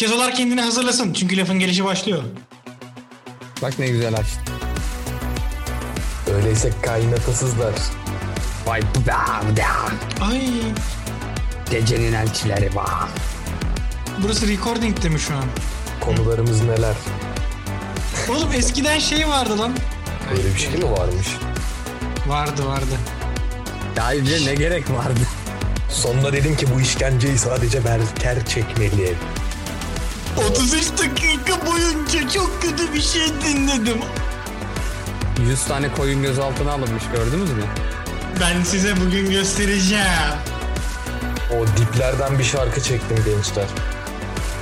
Kezolar kendini hazırlasın. Çünkü lafın gelişi başlıyor. Bak ne güzel açtı. Öyleyse kaynatasızlar. Vay bam bam. Ay Gecenin elçileri bam. burası recording mi şu an? Konularımız neler? Oğlum eskiden şey vardı lan. Böyle bir şey mi varmış? Vardı vardı. Daha önce ne gerek vardı? Sonunda dedim ki bu işkenceyi sadece Berker çekmeli. 33 dakika boyunca çok kötü bir şey dinledim. 100 tane koyun gözaltına alınmış gördünüz mü? Ben size bugün göstereceğim. O diplerden bir şarkı çektim gençler.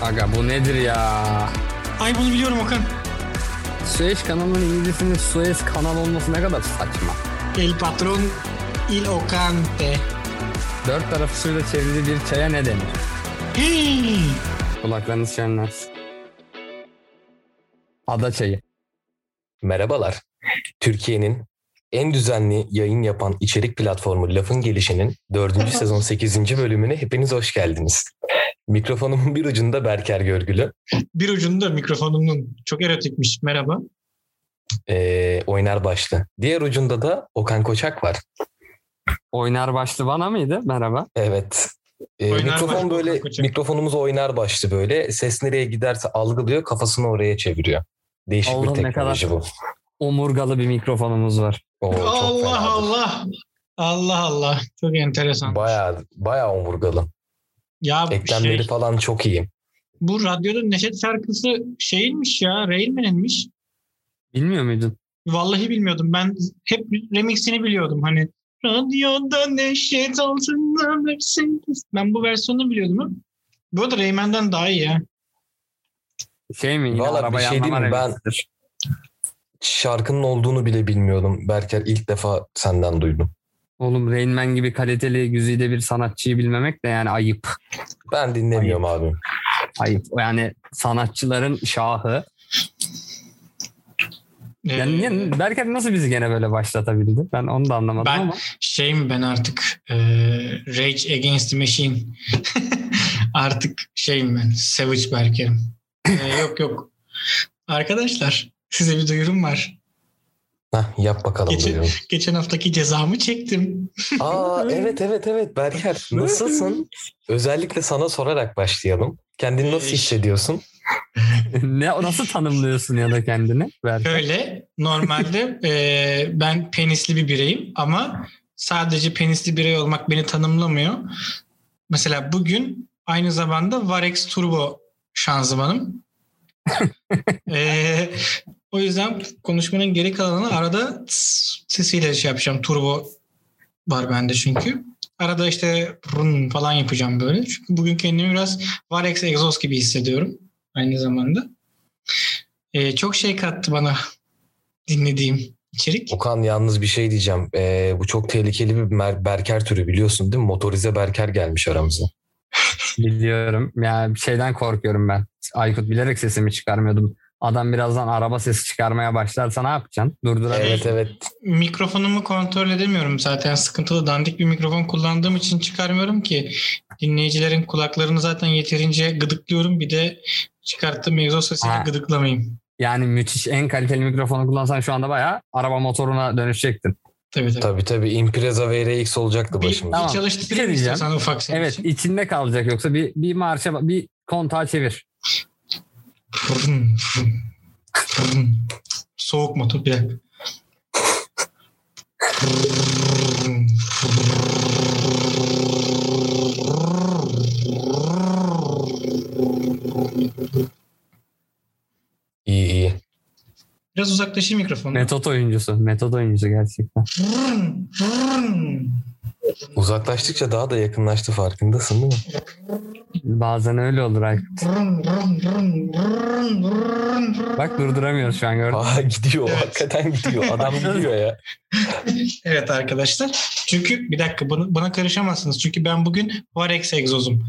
Aga bu nedir ya? Ay bunu biliyorum Okan. Suez kanalının İngilizcesinin Suez kanal olması ne kadar saçma. El patron il Ocante. Dört tarafı suyla çevrili bir çaya ne denir? Hii. Kulaklarınız şenlensin. Ada çayı. Merhabalar. Türkiye'nin en düzenli yayın yapan içerik platformu Lafın Gelişi'nin 4. sezon 8. bölümüne hepiniz hoş geldiniz. Mikrofonumun bir ucunda Berker Görgülü. Bir ucunda mikrofonumun çok erotikmiş. Merhaba. Ee, oynar başlı. Diğer ucunda da Okan Koçak var. Oynar başlı bana mıydı? Merhaba. Evet. Ee, Oynar mikrofon böyle Koçak. mikrofonumuz oynar başlı böyle. Ses nereye giderse algılıyor, kafasını oraya çeviriyor. Değişik Oğlum bir ne teknoloji bu. Omurgalı bir mikrofonumuz var. Oo, Allah. Allah. Allah Allah. Çok enteresan. Bayağı bayağı omurgalı. ya Eklemleri şey, falan çok iyi. bu radyoda Neşet şarkısı şeyinmiş ya. Railman'inmiş. Bilmiyor muydun? Vallahi bilmiyordum. Ben hep remixini biliyordum. Hani radyoda Neşet altında Mercedes. Ben bu versiyonunu biliyordum. Bu arada Rayman'den daha iyi ya. Şey mi? Yine Vallahi bir şey diyeyim mi? Ben-. Şarkının olduğunu bile bilmiyordum. Berker ilk defa senden duydum. Oğlum Rain Man gibi kaliteli güzide bir sanatçıyı bilmemek de yani ayıp. Ben dinlemiyorum abi. Ayıp. Yani sanatçıların şahı. Ee, Yani niye- Berker nasıl bizi gene böyle başlatabildi? Ben onu da anlamadım Ben- ama. şey mi ben artık e, Rage Against the Machine artık şeyim ben Savage Berker'im. E, yok yok. Arkadaşlar size bir duyurum var. Hah, yap bakalım Geçen- duyuyorum. Geçen haftaki cezamı çektim. Aa evet evet evet Berker nasılsın? Özellikle sana sorarak başlayalım. Kendini nasıl Ee, hissediyorsun? Ne nasıl tanımlıyorsun ya da kendini? Berker? Şöyle normalde e, ben penisli bir bireyim ama sadece penisli birey olmak beni tanımlamıyor. Mesela bugün aynı zamanda Varex Turbo şanzımanım. e, o yüzden konuşmanın geri kalanını arada sesiyle şey yapacağım. Turbo var bende çünkü. Arada işte run falan yapacağım böyle. Çünkü bugün kendimi biraz Varex egzoz gibi hissediyorum aynı zamanda. Ee, çok şey kattı bana dinlediğim içerik. Okan yalnız bir şey diyeceğim. Ee, bu çok tehlikeli bir mer- Berker türü biliyorsun değil mi? Motorize Berker gelmiş aramıza. Biliyorum. Ya bir şeyden korkuyorum ben. Aykut bilerek sesimi çıkarmıyordum. Adam birazdan araba sesi çıkarmaya başlarsa ne yapacaksın? Durduramıyorsun. Evet evet. Mikrofonumu kontrol edemiyorum zaten sıkıntılı dandik bir mikrofon kullandığım için çıkarmıyorum ki dinleyicilerin kulaklarını zaten yeterince gıdıklıyorum bir de çıkarttığım egzoz sesiyle Ha. gıdıklamayayım. Yani müthiş en kaliteli mikrofonu kullansan şu anda bayağı araba motoruna dönüşecektin. Tabii tabii. Tabii tabii Impreza VRX olacaktı Bir, başımızda. Tamam. bir çalıştırayım şey ufak senin Evet için. içinde kalacak yoksa bir bir marşa bir kontağı çevir. Soğuk motor bir dakika. İyi iyi. Biraz uzaklaşayım mikrofonu. Metot oyuncusu. Metot oyuncusu gerçekten. Uzaklaştıkça daha da yakınlaştı farkındasın değil mi? Bazen öyle olur Aykut. Bak durduramıyoruz şu an gördün. mü? Aa gidiyor. Evet. Hakikaten gidiyor. Adam gidiyor ya. Evet arkadaşlar. Çünkü bir dakika bana, bana karışamazsınız. Çünkü ben bugün Varex egzozum.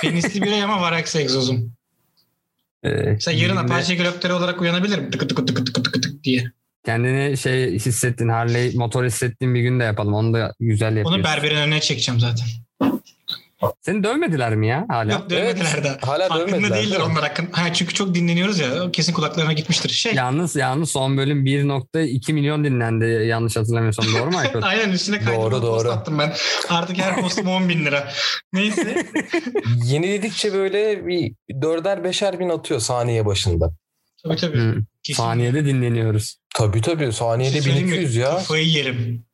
Penisli birey ama Varex egzozum. Ee, Mesela yarın Apache Glopter'e olarak uyanabilirim. Tıkı tıkı tıkı tıkı tıkı tık diye. Kendini şey hissettin Harley motor hissettiğin bir gün de yapalım. Onu da güzel yapıyorsun. Onu berberin önüne çekeceğim zaten. Seni dövmediler mi ya hala? Yok dövmediler de. Hala Farkında dövmediler, değildir değil onlar hakkında. Ha, çünkü çok dinleniyoruz ya. Kesin kulaklarına gitmiştir. Şey. Yalnız yalnız son bölüm 1.2 milyon dinlendi yanlış hatırlamıyorsam doğru mu Aykut? Aynen üstüne kaydırma Doğru, post doğru. attım ben. Artık her postum 10 bin lira. Neyse. Yeniledikçe böyle bir dörder beşer bin atıyor saniye başında. tabii tabii. Hı. Kesin. Saniyede dinleniyoruz. Tabii tabii şey saniyede mi? 1200 ya. Kafayı yerim.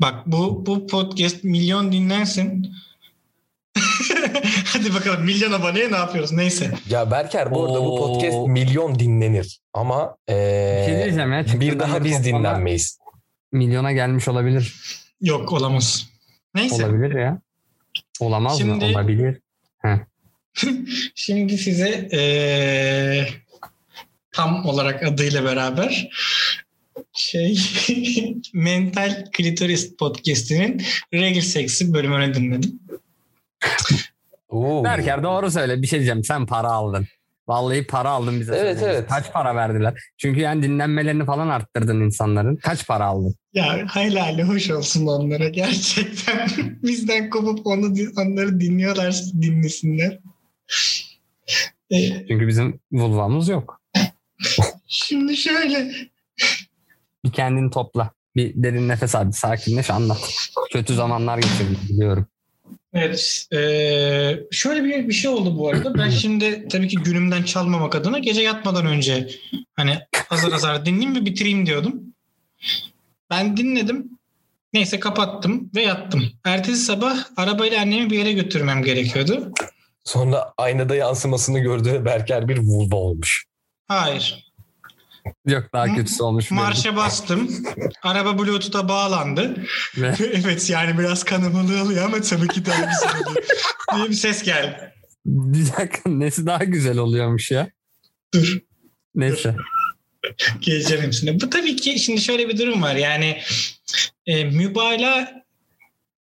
Bak bu bu podcast milyon dinlensin. Hadi bakalım milyon aboneye ne yapıyoruz? Neyse. Ya Berker bu arada bu podcast milyon dinlenir. Ama Bir ee, şey diyeceğim ya. bir daha biz dinlenmeyiz. Milyona gelmiş olabilir. Yok olamaz. Neyse. Olabilir ya. Olamaz Şimdi- mı? Olabilir. Şimdi size eee, tam olarak adıyla beraber şey Mental Klitoris Podcast'inin Regl Sex'i bölümünü dinledim. Oo. Berker doğru söyle. Bir şey diyeceğim. Sen para aldın. Vallahi para aldın bize. Evet, söyle. evet. Kaç para verdiler? Çünkü yani dinlenmelerini falan arttırdın insanların. Kaç para aldın? Ya helali hoş olsun onlara gerçekten. Bizden kopup onu onları dinliyorlarsa dinlesinler. Ee, Çünkü bizim vulvamız yok. şimdi şöyle Bir kendini topla. Bir derin nefes al. Sakinleş anlat. Kötü zamanlar geçirdim biliyorum. Evet. eee, şöyle bir, bir şey oldu bu arada. Ben şimdi tabii ki günümden çalmamak adına gece yatmadan önce hani azar azar dinleyeyim ve bitireyim diyordum. Ben dinledim. Neyse kapattım ve yattım. Ertesi sabah arabayla annemi bir yere götürmem gerekiyordu. Sonra aynada yansımasını gördüğü Berker bir vulva olmuş. Hayır. Yok daha kötüsü olmuş. Marşa bastım. Araba Bluetooth'a bağlandı. Ve evet yani biraz kanamalı oluyor ama tabii ki daha güzel oluyor. diye bir ses geldi. bir dakika nesi daha güzel oluyormuş ya. Dur. Neyse. Geleceğim hepsine. Bu tabii ki şimdi şöyle bir durum var. Yani e, mübalağa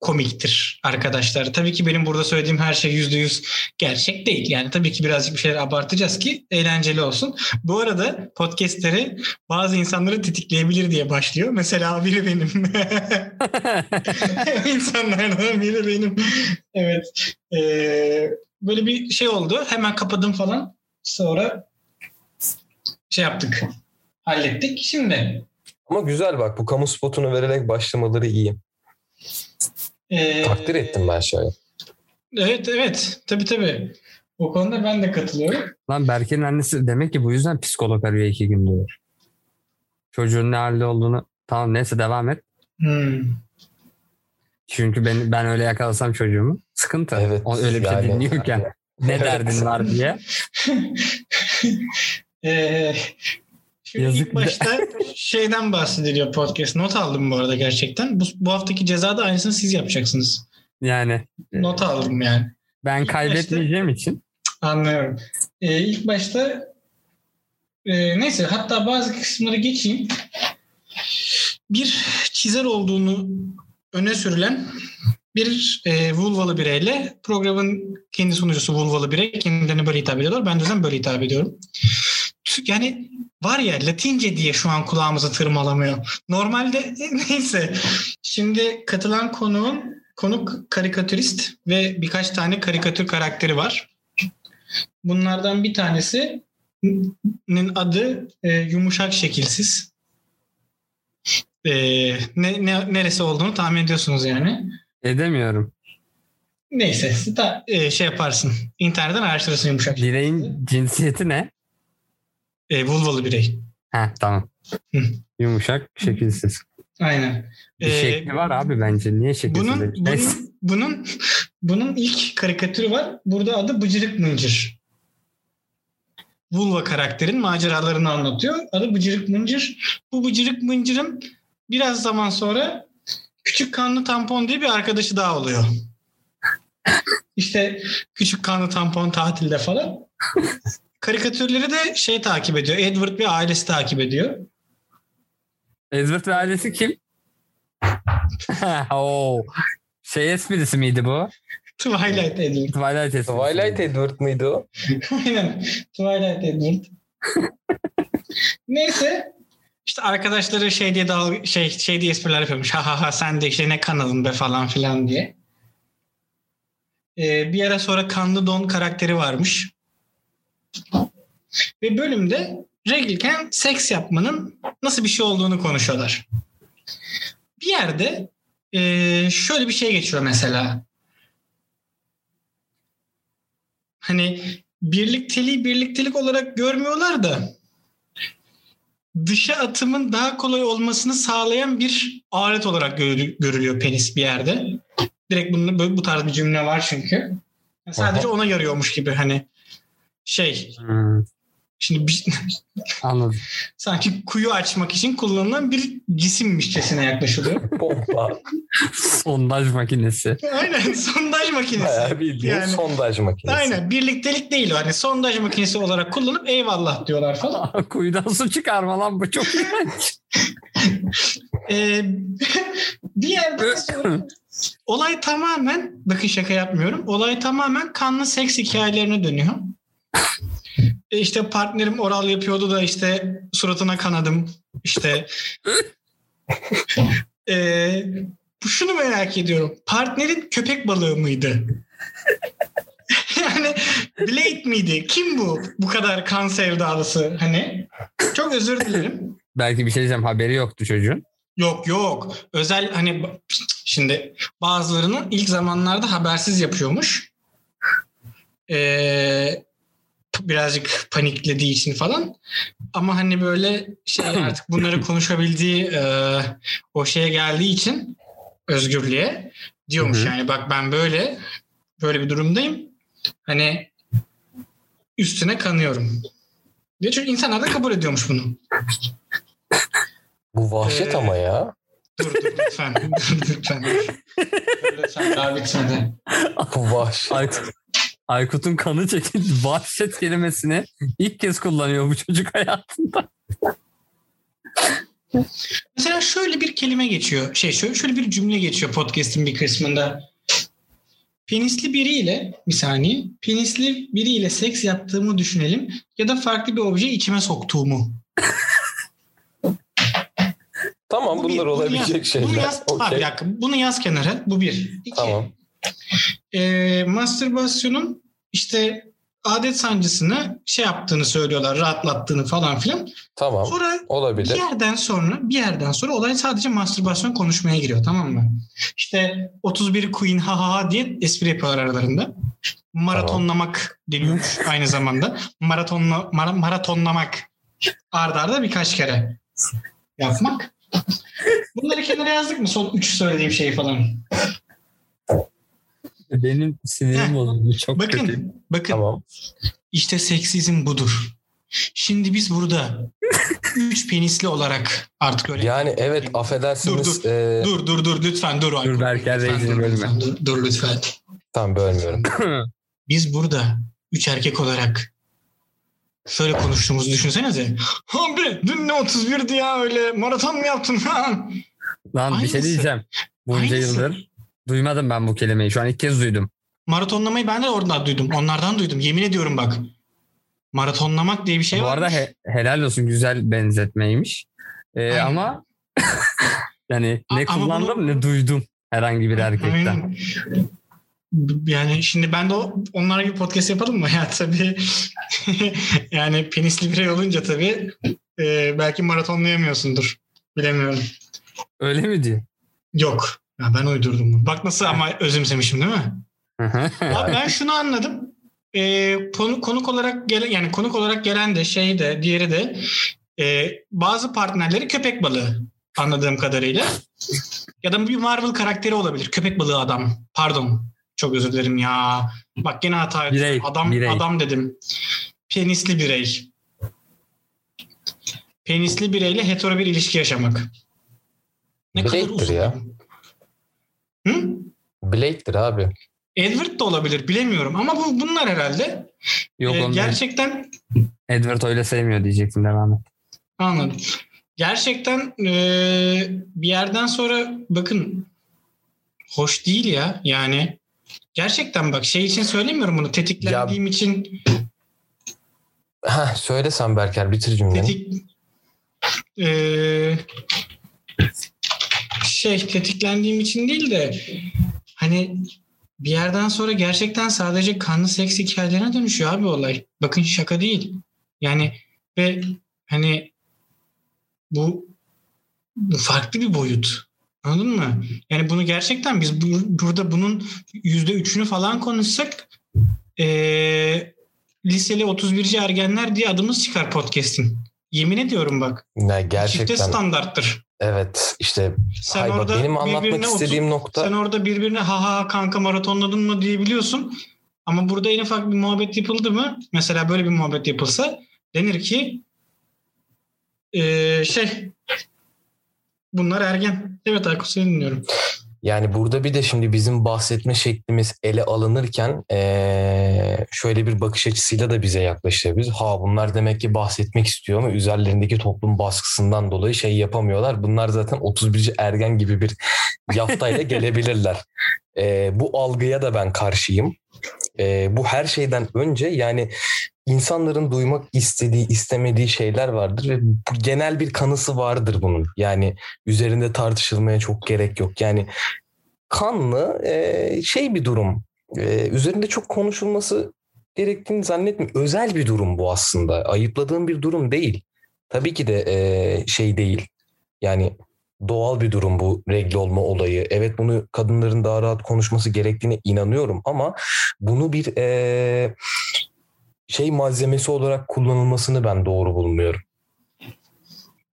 komiktir arkadaşlar. Tabii ki benim burada söylediğim her şey yüzde yüz gerçek değil. Yani tabii ki birazcık bir şeyler abartacağız ki eğlenceli olsun. Bu arada podcastleri bazı insanları tetikleyebilir diye başlıyor. Mesela biri benim. İnsanlardan biri benim. Evet. Ee, böyle bir şey oldu. Hemen kapadım falan. Sonra şey yaptık. Hallettik. Şimdi Ama güzel bak bu kamu spotunu vererek başlamaları iyi. Ee, Takdir ettim ben şöyle. Evet evet. Tabii tabii. O konuda ben de katılıyorum. Lan Berke'nin annesi demek ki bu yüzden psikolog arıyor iki gün diyor. Çocuğun ne halde olduğunu tamam neyse devam et. Hmm. Çünkü ben ben öyle yakalasam çocuğumu sıkıntı. Evet, O öyle bir şey yani- dinliyorken ne Evet. derdin var diye. Ee, şimdi Yazık ilk başta şeyden bahsediliyor podcast. Not aldım bu arada gerçekten. Bu, bu haftaki cezada aynısını siz yapacaksınız. Yani Not aldım yani. ben kaybetmeyeceğim için Anlıyorum. Ee, ilk başta e, neyse hatta bazı kısımları geçeyim. Bir çizer olduğunu öne sürülen bir e, vulvalı bireyle programın kendi sunucusu vulvalı birey kendilerine böyle hitap ediyorlar. Ben de yüzden böyle hitap ediyorum. Yani var ya Latince diye şu an kulağımızı tırmalamıyor. Normalde neyse. Şimdi katılan konuğun konuk karikatürist ve birkaç tane karikatür karakteri var. Bunlardan bir tanesinin adı e, yumuşak şekilsiz. E, ne, ne, neresi olduğunu tahmin ediyorsunuz yani. edemiyorum. Neyse de, e, şey yaparsın. İnternetten araştırırsın yumuşak. Bireyin cinsiyeti ne? E, vulvalı birey. Ha tamam. Hı. Yumuşak, şekilsiz. Aynen. Bir E, şekli var abi bence. Niye şekilsiz? bunun, bunun, bunun, bunun ilk karikatürü var. Burada adı Bıcırık Mıncır. Vulva karakterin maceralarını anlatıyor. Adı Bıcırık Mıncır. Bu Bıcırık Mıncır'ın biraz zaman sonra küçük kanlı tampon diye bir arkadaşı daha oluyor. İşte küçük kanlı tampon tatilde falan. Karikatürleri de şey takip ediyor. Edward ve ailesi takip ediyor. Edward ve ailesi kim? Oo. Şey esprisi miydi bu? Twilight Edward. Twilight esprisi. Twilight Edward mıydı o? Aynen. Twilight Edward. Neyse. İşte arkadaşları şey diye dal şey şey diye espriler yapıyormuş. Ha ha ha sen de işte ne kanalın be falan filan diye. e, bir ara sonra Kanlı Don karakteri varmış. Ve bölümde regliyken seks yapmanın nasıl bir şey olduğunu konuşuyorlar. Bir yerde e, şöyle bir şey geçiyor mesela. Hani birlikteliği birliktelik olarak görmüyorlar da dışa atımın daha kolay olmasını sağlayan bir alet olarak görülüyor penis bir yerde. Direkt bunun, bu tarz bir cümle var çünkü. Sadece Aha. ona yarıyormuş gibi hani şey. Hmm. Şimdi bir, Anladım. sanki kuyu açmak için kullanılan bir cisimmişçesine yaklaşılıyor. Pompa. sondaj makinesi. Aynen sondaj makinesi. Bayağı bildiğin yani, sondaj makinesi. Aynen birliktelik değil o. Hani sondaj makinesi olarak kullanıp eyvallah diyorlar falan. Kuyudan su çıkarma lan bu çok iğrenç. ee, bir yerden sonra olay tamamen bakın şaka yapmıyorum. Olay tamamen kanlı seks hikayelerine dönüyor. E işte partnerim oral yapıyordu da işte suratına kanadım. İşte e, şunu merak ediyorum. Partnerin köpek balığı mıydı? yani Blade miydi? Kim bu? Bu kadar kan sevdalısı. Hani çok özür dilerim. Belki bir şey diyeceğim haberi yoktu çocuğun. Yok yok. Özel hani şimdi bazılarını ilk zamanlarda habersiz yapıyormuş. Ee, birazcık paniklediği için falan. Ama hani böyle şey artık bunları konuşabildiği e, o şeye geldiği için özgürlüğe diyormuş yani bak ben böyle böyle bir durumdayım. Hani üstüne kanıyorum. Diye çünkü insanlar da kabul ediyormuş bunu. Bu vahşet ee, ama ya. Dur dur lütfen. dur lütfen. Dur. lütfen daha bitmedi. Bu vahşet. Aykut'un kanı çekin vahşet kelimesini ilk kez kullanıyor bu çocuk hayatında. Mesela şöyle bir kelime geçiyor. Şey şöyle, şöyle bir cümle geçiyor podcast'in bir kısmında. Penisli biriyle bir saniye. Penisli biriyle seks yaptığımı düşünelim ya da farklı bir obje içime soktuğumu. Tamam bu bunlar bir, olabilecek yaz, şeyler. Bunu yaz, okay. abi, dakika, bunu yaz kenara. Bu bir. İki. Tamam e, mastürbasyonun işte adet sancısını şey yaptığını söylüyorlar, rahatlattığını falan filan. Tamam. Sonra olabilir. Bir yerden sonra bir yerden sonra olay sadece mastürbasyon konuşmaya giriyor tamam mı? İşte 31 Queen ha ha ha diye espri yapıyorlar aralarında. Maratonlamak tamam. deniyormuş aynı zamanda. Maratonla mar, maratonlamak ardarda arda birkaç kere yapmak. Bunları kenara yazdık mı? Son üç söylediğim şeyi falan. Benim sinirim bozuldu. Çok bakın, kötü. Bakın. Tamam. İşte seksizm budur. Şimdi biz burada üç penisli olarak artık öyle. Yani evet affedersiniz. Dur dur, e... dur dur dur lütfen dur. Dur Berker Reis'ini bölme. Dur, dur lütfen. Tamam bölmüyorum. biz burada üç erkek olarak şöyle konuştuğumuzu düşünsenize. Abi dün ne 31'di ya öyle maraton mu yaptın falan. Lan Aynısı. bir şey diyeceğim. Bunca Aynısı. yıldır Duymadım ben bu kelimeyi. Şu an ilk kez duydum. Maratonlamayı ben de oradan duydum. Onlardan duydum. Yemin ediyorum bak. Maratonlamak diye bir şey var. Bu arada he, helal olsun güzel benzetmeymiş. Ee, ama yani ne A- kullandım bunu... ne duydum herhangi bir erkekten. Aynen. Yani şimdi ben de onlar gibi podcast yapalım mı? Ya tabii yani penisli birey olunca tabii e, belki maratonlayamıyorsundur. Bilemiyorum. Öyle mi diyor? Yok. Ya ben uydurdum bunu. Bak nasıl ama özümsemişim değil mi? Abi ben şunu anladım. Ee, konu, konuk olarak gelen yani konuk olarak gelen de şey de diğeri de e, bazı partnerleri köpek balığı anladığım kadarıyla. Ya da bir Marvel karakteri olabilir. Köpek balığı adam. Pardon. Çok özür dilerim ya. Bak gene hata birey, Adam birey. adam dedim. Penisli birey. Penisli bireyle hetero bir ilişki yaşamak. Ne Bireydir kadar uzun. ya. Hı? Blake'dir abi. Edward da olabilir bilemiyorum ama bu bunlar herhalde. Yok ee, gerçekten Edward öyle sevmiyor diyeceksin devam et. Anladım. Gerçekten e, bir yerden sonra bakın hoş değil ya yani gerçekten bak şey için söylemiyorum bunu tetiklendiğim ya, için Ha söylesen Berker bitir cümleni. Tetik, e, şey tetiklendiğim için değil de hani bir yerden sonra gerçekten sadece kanlı seks hikayelerine dönüşüyor abi olay. Bakın şaka değil. Yani ve hani bu, bu farklı bir boyut. Anladın mı? Yani bunu gerçekten biz bu, burada bunun yüzde üçünü falan konuşsak ee, liseli 31. ergenler diye adımız çıkar podcast'in. Yemin ediyorum bak. Ya gerçekten. Çifte standarttır. Evet işte Sen bak, orada benim anlatmak istediğim otur- nokta Sen orada birbirine ha ha kanka maratonladın mı diyebiliyorsun. Ama burada en ufak bir muhabbet yapıldı mı? Mesela böyle bir muhabbet yapılsa denir ki ee, şey bunlar ergen. Evet Aykut seni dinliyorum. Yani burada bir de şimdi bizim bahsetme şeklimiz ele alınırken şöyle bir bakış açısıyla da bize yaklaşabiliriz. Ha bunlar demek ki bahsetmek istiyor ama üzerlerindeki toplum baskısından dolayı şey yapamıyorlar. Bunlar zaten 31. ergen gibi bir yaftayla gelebilirler. Bu algıya da ben karşıyım. Bu her şeyden önce yani insanların duymak istediği, istemediği şeyler vardır ve genel bir kanısı vardır bunun. Yani üzerinde tartışılmaya çok gerek yok. Yani kanlı e, şey bir durum. E, üzerinde çok konuşulması gerektiğini zannetmiyorum. Özel bir durum bu aslında. Ayıpladığım bir durum değil. Tabii ki de e, şey değil. Yani doğal bir durum bu regle olma olayı. Evet bunu kadınların daha rahat konuşması gerektiğine inanıyorum ama bunu bir e, şey malzemesi olarak kullanılmasını ben doğru bulmuyorum.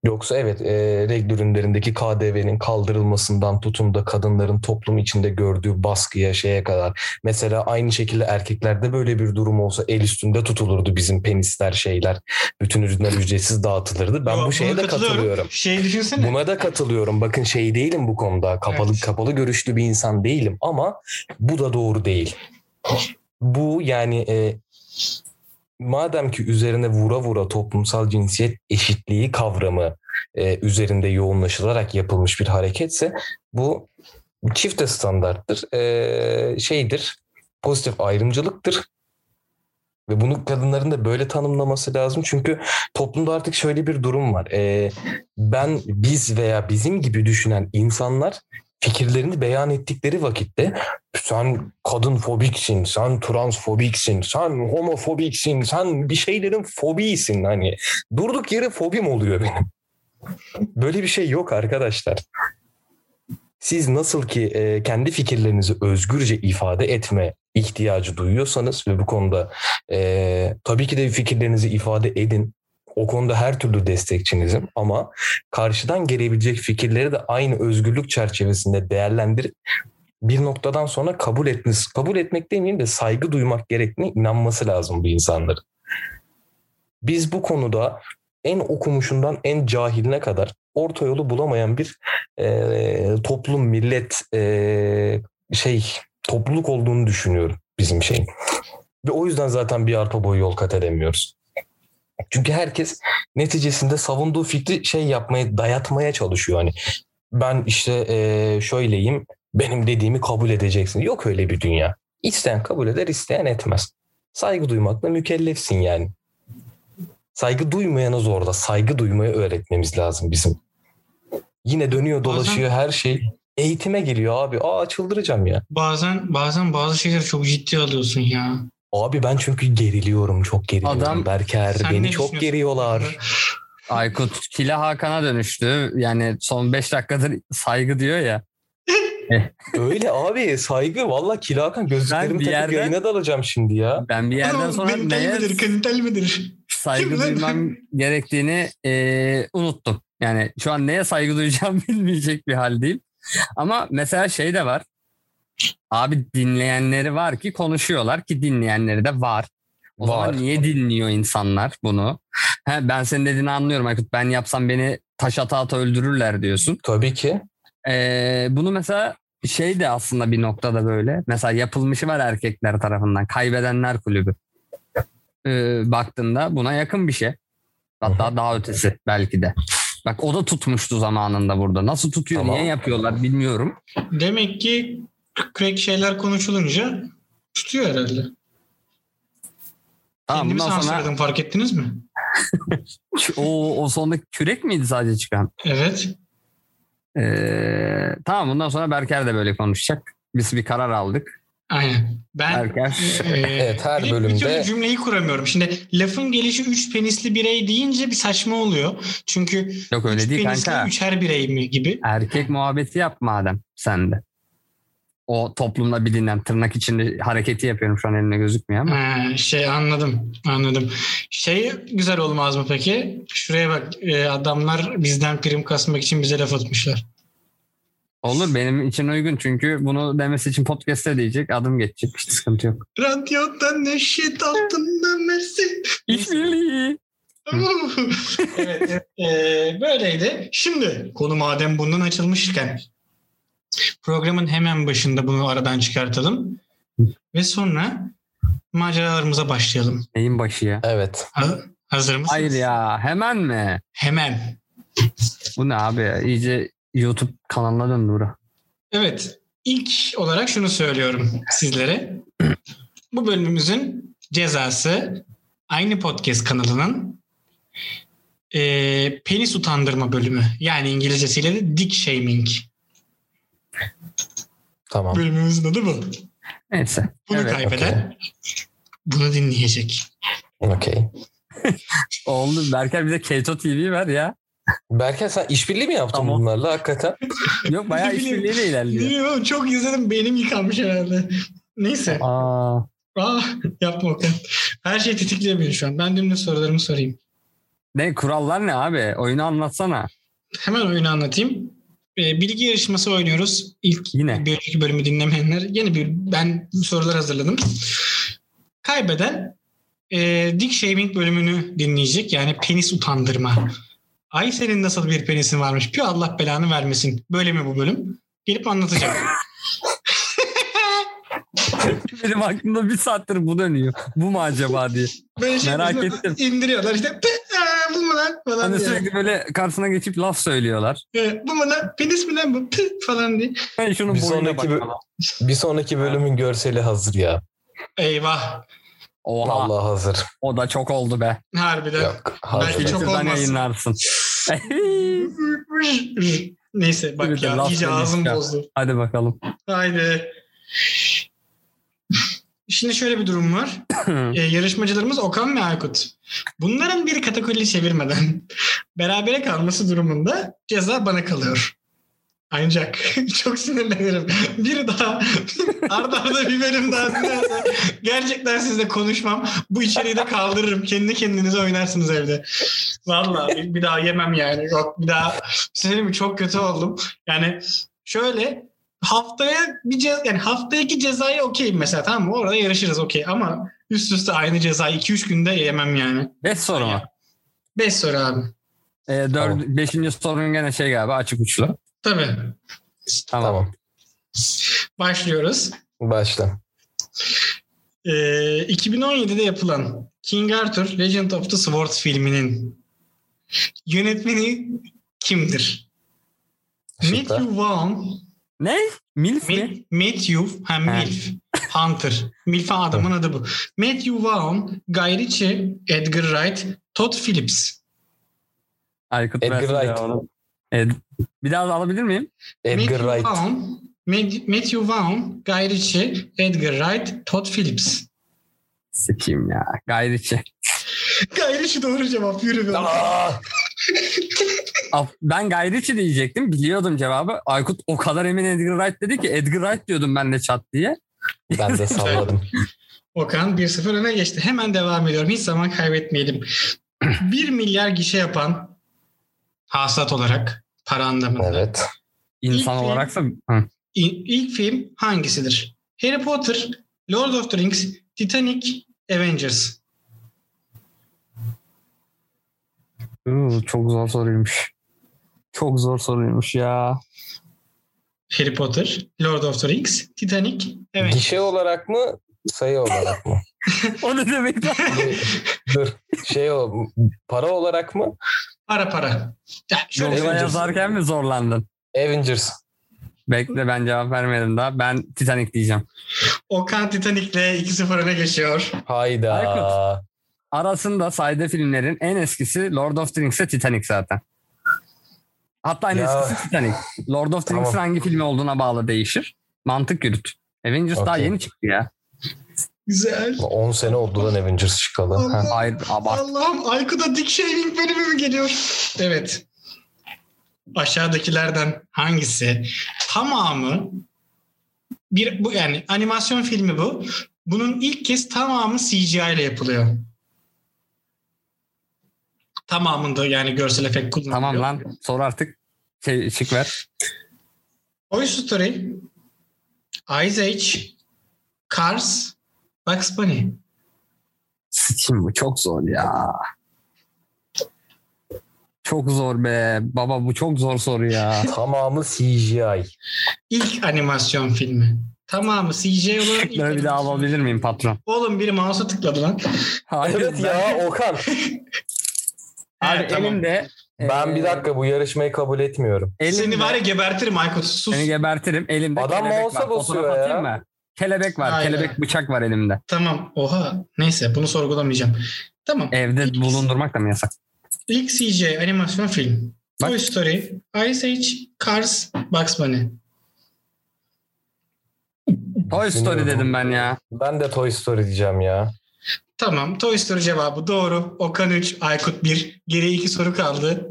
Yoksa evet e, regl ürünlerindeki KDV'nin kaldırılmasından tutun da kadınların toplum içinde gördüğü baskıya şeye kadar. Mesela aynı şekilde erkeklerde böyle bir durum olsa el üstünde tutulurdu bizim penisler şeyler. Bütün ürünler ücretsiz dağıtılırdı. Ben Yo, bu şeye de katılıyorum. Şey düşünsene. Buna da katılıyorum. Bakın şey değilim bu konuda. Kapalı Evet. kapalı görüşlü bir insan değilim ama bu da doğru değil. Bu yani e, madem ki üzerine vura vura toplumsal cinsiyet eşitliği kavramı e, üzerinde yoğunlaşılarak yapılmış bir hareketse bu çifte standarttır. E, şeydir. Pozitif ayrımcılıktır. Ve bunu kadınların da böyle tanımlaması lazım. Çünkü toplumda artık şöyle bir durum var. E, ben, biz veya bizim gibi düşünen insanlar fikirlerini beyan ettikleri vakitte sen kadın fobiksin, sen transfobiksin, sen homofobiksin, sen bir şeylerin fobisin hani. Durduk yere fobim oluyor benim. Böyle bir şey yok arkadaşlar. Siz nasıl ki e, kendi fikirlerinizi özgürce ifade etme ihtiyacı duyuyorsanız ve bu konuda e, tabii ki de fikirlerinizi ifade edin. O konuda her türlü destekçinizim ama karşıdan gelebilecek fikirleri de aynı özgürlük çerçevesinde değerlendirip bir noktadan sonra kabul etmesi, kabul etmek demeyeyim de saygı duymak gerektiğine inanması lazım bu insanların. Biz bu konuda en okumuşundan en cahiline kadar orta yolu bulamayan bir e, toplum, millet, e, şey topluluk olduğunu düşünüyorum bizim şeyin. Ve o yüzden zaten bir arpa boyu yol kat edemiyoruz. Çünkü herkes neticesinde savunduğu fikri şey yapmaya, dayatmaya çalışıyor. Hani ben işte e, şöyleyim, benim dediğimi kabul edeceksin. Yok öyle bir dünya. İsteyen kabul eder, isteyen etmez. Saygı duymakla mükellefsin yani. Saygı duymayana zorda. Saygı duymayı öğretmemiz lazım bizim. Yine dönüyor dolaşıyor her şey. Eğitime geliyor abi. Aa çıldıracağım ya. Bazen bazen bazı şeyleri çok ciddi alıyorsun ya. Abi ben çünkü geriliyorum. Çok geriliyorum. Adam- Berker beni çok geriyorlar. Aykut Kila Hakan'a dönüştü. Yani son 5 dakikadır saygı diyor ya. Öyle abi saygı. Valla Kilakan gözlüklerimi Ben bir takıp yerden- yayına dalacağım şimdi ya. Ben bir yerden Ama sonra neye midir? Kanitel midir? saygı duymam gerektiğini e, unuttum. Yani şu an neye saygı duyacağım bilmeyecek bir haldeyim. Ama mesela şey de var. Abi dinleyenleri var ki konuşuyorlar ki dinleyenleri de var. O Var. zaman niye dinliyor insanlar bunu? He, ben senin dediğini anlıyorum Aykut. Ben yapsam beni taş ata ata öldürürler diyorsun. Tabii ki. Ee, bunu mesela şey de aslında bir noktada böyle. Mesela yapılmışı var erkekler tarafından. Kaybedenler kulübü. Ee, baktığında buna yakın bir şey. Hatta daha ötesi belki de. Bak o da tutmuştu zamanında burada. Nasıl tutuyor, Tamam. niye yapıyorlar bilmiyorum. Demek ki crack şeyler konuşulunca tutuyor herhalde. Tamam Kendimi bundan sonra fark ettiniz mi? o, o sondaki kürek miydi sadece çıkan? Evet. Ee, tamam bundan sonra Berker de böyle konuşacak. Biz bir karar aldık. Aynen. Ben Berker. e, Evet, her bir de Bir bölümde- türlü cümleyi kuramıyorum. Şimdi lafın gelişi üç penisli birey deyince bir saçma oluyor. Çünkü Yok öyle üç değil penisli kanka. üçer birey mi gibi. Erkek muhabbeti yap madem sen de. O toplumda bilinen tırnak içinde hareketi yapıyorum şu an eline gözükmüyor ama. Ha, şey anladım. Anladım. Şey güzel olmaz mı peki? Şuraya bak e, adamlar bizden prim kasmak için bize laf atmışlar. Olur benim için uygun çünkü bunu demesi için podcast'te diyecek adım geçecek hiç sıkıntı yok. Radyodan neşet altında mersi. İşbirliği. evet. Ee, böyleydi. Şimdi konu madem bundan açılmışken programın hemen başında bunu aradan çıkartalım ve sonra maceralarımıza başlayalım. Neyin başı ya? Evet. Ha- hazır mısınız? Hayır ya hemen mi? Hemen. Bu ne abi ya? İyice YouTube kanalına döndü bura. Evet. İlk olarak şunu söylüyorum sizlere. Bu bölümümüzün cezası aynı podcast kanalının e, penis utandırma bölümü. Yani İngilizcesiyle de dick shaming. Tamam. Bölümümüzün adı bu. Neyse. Bunu evet. kaybeden bunu dinleyecek. Okey. Oldu. Berker bize Keto TV ver ya. Berker sen işbirliği mi yaptın Tamam. bunlarla hakikaten? Yok bayağı işbirliğiyle ilerliyor. Bilmiyorum çok izledim beynim yıkanmış herhalde. Neyse. Aa, Aa, yapma Okan. Her şey tetikliyor beni şu an. Ben dümdüz sorularımı sorayım. ne kurallar ne abi? Oyunu anlatsana. Hemen oyunu anlatayım. Ee, bilgi yarışması oynuyoruz. İlk Yine. bir önceki bölümü dinlemeyenler. Yine bir ben sorular hazırladım. Kaybeden e, dick shaming bölümünü dinleyecek. Yani penis utandırma. Ay senin nasıl bir penisin varmış. Pü Allah belanı vermesin. Böyle mi bu bölüm? Gelip anlatacağım. Benim aklımda bir saattir bu dönüyor. Bu mu acaba diye. Böyle şey Merak ettim. İndiriyorlar işte. "Pı, lan falan Hani diye. sürekli böyle karşısına geçip laf söylüyorlar. Evet, bu mu lan? Penis mi lan bu? Pı, falan diye. Ben şunun Bir sonraki bö- bakalım. Bir sonraki bölümün görseli hazır ya. Eyvah. Oha Allah hazır. o da çok oldu be. Harbiden. Yok Belki hazır. çok Twitter'dan olmaz. yayınlarsın. Neyse bak ya iyice ağzım ya. bozdu. Hadi bakalım. Haydi. Şimdi şöyle bir durum var. Ee, yarışmacılarımız Okan ve Aykut. Bunların bir kategori çevirmeden berabere kalması durumunda ceza bana kalıyor. Ancak çok sinirlenirim. Bir daha arda arda bir bölüm daha dinlerse gerçekten sizle konuşmam. Bu içeriği de kaldırırım. Kendi kendinize oynarsınız evde. Vallahi bir, bir daha yemem yani. Yok bir daha söyleyeyim mi çok kötü oldum. Yani şöyle haftaya bir ceza, yani haftaki cezayı okeyim mesela tamam mı? Orada yarışırız okey ama üst üste aynı cezayı 2-3 günde yemem yani. Beş soru mu? 5 soru abi. Ee, dört, Tamam. Beşinci sorun gene şey galiba açık uçlu. Tabii. Tamam. Tamam. Başlıyoruz. Başla. Ee, 2017'de yapılan King Arthur Legend of the Sword filminin yönetmeni kimdir? Şıklar. Matthew Vaughn, Ne? Milf mi? Ma- Matthew, ha, Milf, Hunter. Milf adamın adı bu. Matthew Vaughn, Guy Ritchie, Edgar Wright, Todd Phillips. Aykut Edgar Wright. cevabını. Ed- bir daha alabilir miyim? Edgar Matthew Wright. Vaughn, Matthew Vaughn, Guy Ritchie, Edgar Wright, Todd Phillips. Sikiyim ya. Gayriçi. Guy Ritchie doğru cevap. Yürü be. Ben Gayriçi diyecektim. Biliyordum cevabı. Aykut o kadar emin Edgar Wright dedi ki Edgar Wright diyordum ben de çat diye. Ben de salladım. Okan 1-0 öne geçti. Hemen devam ediyorum. Hiç zaman kaybetmeyelim. 1 milyar gişe yapan hasılat olarak para anlamında. Evet. İnsan İlk olaraksa Hı. İ- İlk film hangisidir? Harry Potter, Lord of the Rings, Titanic, Avengers. Çok zor soruymuş. Çok zor soruymuş ya. Harry Potter, Lord of the Rings, Titanic, Avengers. Gişe olarak mı? Sayı olarak mı? O ne demek lan? Dur. Şey o para olarak mı? Para para. Ya şöyle Avengers. yazarken mi zorlandın? Avengers. Bekle ben cevap vermedim daha. Ben Titanic diyeceğim. Okan Titanic'le 2-0 öne geçiyor. Hayda. Aykut. Arasında saydığı filmlerin en eskisi Lord of the Rings ve Titanic zaten. Hatta en Ya. eskisi Titanic. Lord of the Tamam. Rings'in hangi filmi olduğuna bağlı değişir. Mantık yürüt. Avengers daha Okey. yeni çıktı ya. Güzel. 10 sene oldu lan Avengers çıkalı. Allah. Hayır abart. Allah'ım Aykut'a Dick Shaving bölümü mü geliyor? Evet. Aşağıdakilerden hangisi? Tamamı bir bu yani animasyon filmi bu. Bunun ilk kez tamamı CGI ile yapılıyor. Tamamında yani görsel efekt kullanılıyor. Tamam lan sor artık. Şey, şık ver. Toy Story, Ice Age, Cars, Bugs Bunny. Sıçayım bu çok zor ya. Çok zor be. Baba bu çok zor soru ya. Tamamı CGI. İlk animasyon filmi. Tamamı CGI olan ilk Şıkları bir daha alabilir miyim patron? Oğlum biri mouse'a tıkladı lan. Hayır. Evet ya Okan. Abi tamam. elimde. Ben bir eee, dakika bu yarışmayı kabul etmiyorum. Elimde, Seni var ya gebertirim Aykut. Sus. Seni gebertirim. Elimde Adam kelebek mouse'a var. Fotoğraf ya. atayım mı? Kelebek var. Hayır. Kelebek bıçak var elimde. Tamam. Oha. Neyse bunu sorgulamayacağım. Tamam. Evde İlk- bulundurmak da mı yasak? İlk CGI animasyon film. Bak. Toy Story, Ice Age, Cars, Bugs Bunny. Toy Story Bilmiyorum. dedim ben ya. Ben de Toy Story diyeceğim ya. Tamam. Toy Story cevabı doğru. Okan 3, Aykut 1. Geriye 2 soru kaldı.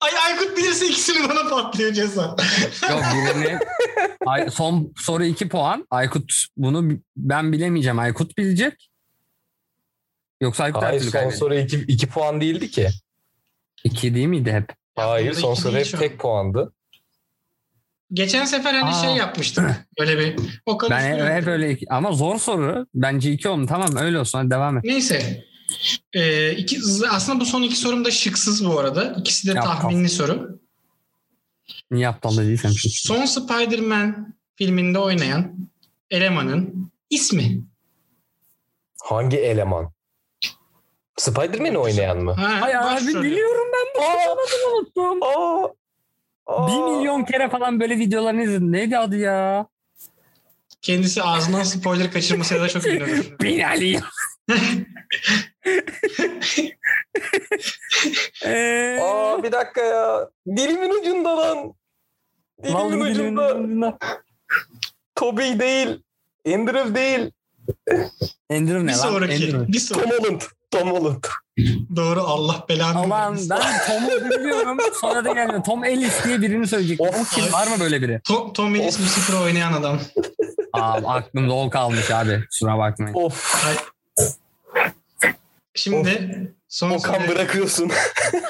Ay Aykut bilirse ikisini bana patlıyor ceza. Yok birini Ay, son soru 2 puan. Aykut bunu ben bilemeyeceğim. Aykut bilecek. Yoksa Aykut Hayır son kaybedecek. soru 2, 2 puan değildi ki. 2 değil miydi hep? Hayır son soru hep tek puandı. Geçen sefer hani Aa. şey yapmıştık. Böyle bir Okan Ben üç hep, hep öyle iki- ama zor soru. Bence 2 oldu. Tamam öyle olsun. Hadi devam et. Neyse. Ee, iki, aslında bu son iki sorum da şıksız bu arada. İkisi de Yap, tahminli soru. Niye aptal değilsem çünkü. Son Spider-Man filminde oynayan elemanın ismi. Hangi eleman? Spider-Man'i oynayan mı? Ha, Ay abi biliyorum ben bu adını unuttum. Aa. Bir milyon kere falan böyle videolarını izledim. Neydi adı ya? Kendisi ağzından spoiler kaçırmasıyla da çok ünlü. Binali. Eee. Aa bir dakika ya. Dilimin ucunda lan. Dilimin Vallahi ucunda. ucunda. Toby değil. Andrew değil. Andrew bir ne lan? sonraki. Andrew. Bir Tom sonraki. Holland. Tom Holland. Doğru Allah belanı Aman ben Tom'u biliyorum. Sonra da gelmiyor. Tom Ellis diye birini söyleyecek. Of. O kim? Var mı böyle biri? Tom, Tom Willis Lucifer'ı oynayan adam. Aa, aklımda o kalmış abi. Kusura bakmayın. Of. Şimdi son Okan soru. bırakıyorsun.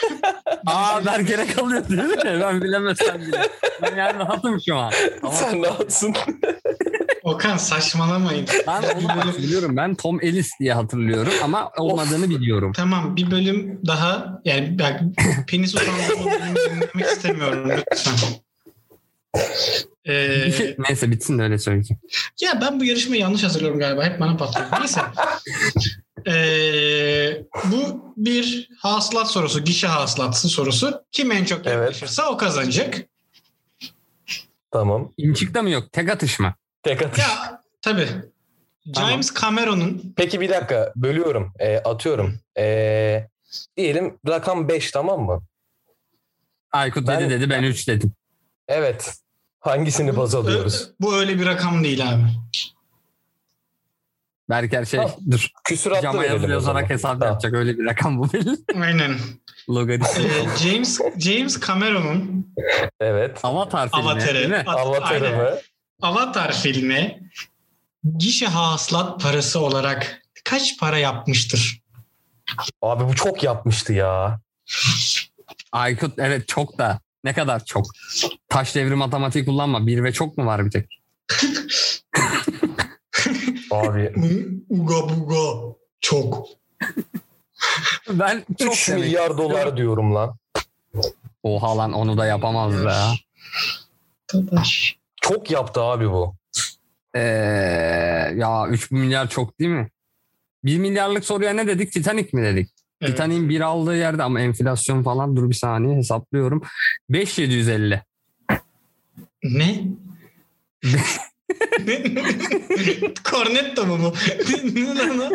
Aa Berker'e kalıyor değil mi? Ben bilemezsem bile. Ben yani rahatım şu an. Ama Sen rahatsın. Okan saçmalamayın. ben onu bak biliyorum. Ben Tom Ellis diye hatırlıyorum ama olmadığını biliyorum. Tamam bir bölüm daha yani bak penis utandırma dinlemek istemiyorum lütfen. Ee, Neyse bitsin de öyle söyleyeceğim. ya ben bu yarışmayı yanlış hazırlıyorum galiba. Hep bana patlıyor. Neyse. Ee, bu bir hasılat sorusu. Gişe hasılatsı sorusu. Kim en çok Evet. yaklaşırsa o kazanacak. Tamam. İmçik'te mi yok? Tek atış mı? Tek atış. Ya tabii. Tamam. James Cameron'un Peki bir dakika. Bölüyorum. Ee, atıyorum. Ee, diyelim rakam 5 tamam mı? Aykut Ben- dedi dedi ben 3 dedim. Evet. Hangisini baz alıyoruz? bu öyle bir rakam değil abi. Berker şey Tamam. dur. Küsuratlı Cama verelim yazı o zaman. yazarak hesap Tamam. yapacak. Öyle bir rakam bu belli. Aynen. Logaritma. Ee, James James Cameron'un Evet. Avatar filmi Avatar'ı. değil mi? At- Avatar'ı mı? Avatar filmi gişe hasılat parası olarak kaç para yapmıştır? Abi bu çok yapmıştı ya. Aykut evet çok da. Ne kadar çok? Taş devri matematiği kullanma. Bir ve çok mu var bir tek? Abi Uga buga. Çok. Ben çok 3 demek. milyar dolar diyorum lan. Oha lan onu da yapamaz ya. Çok yaptı abi bu. Ee, ya 3 milyar çok değil mi? 1 milyarlık soruya ne dedik? Titanic mi dedik? Evet. Titanic'in bir aldığı yerde ama enflasyon falan dur bir saniye hesaplıyorum. 5750. Ne? Cornetto mu bu? ne lan o?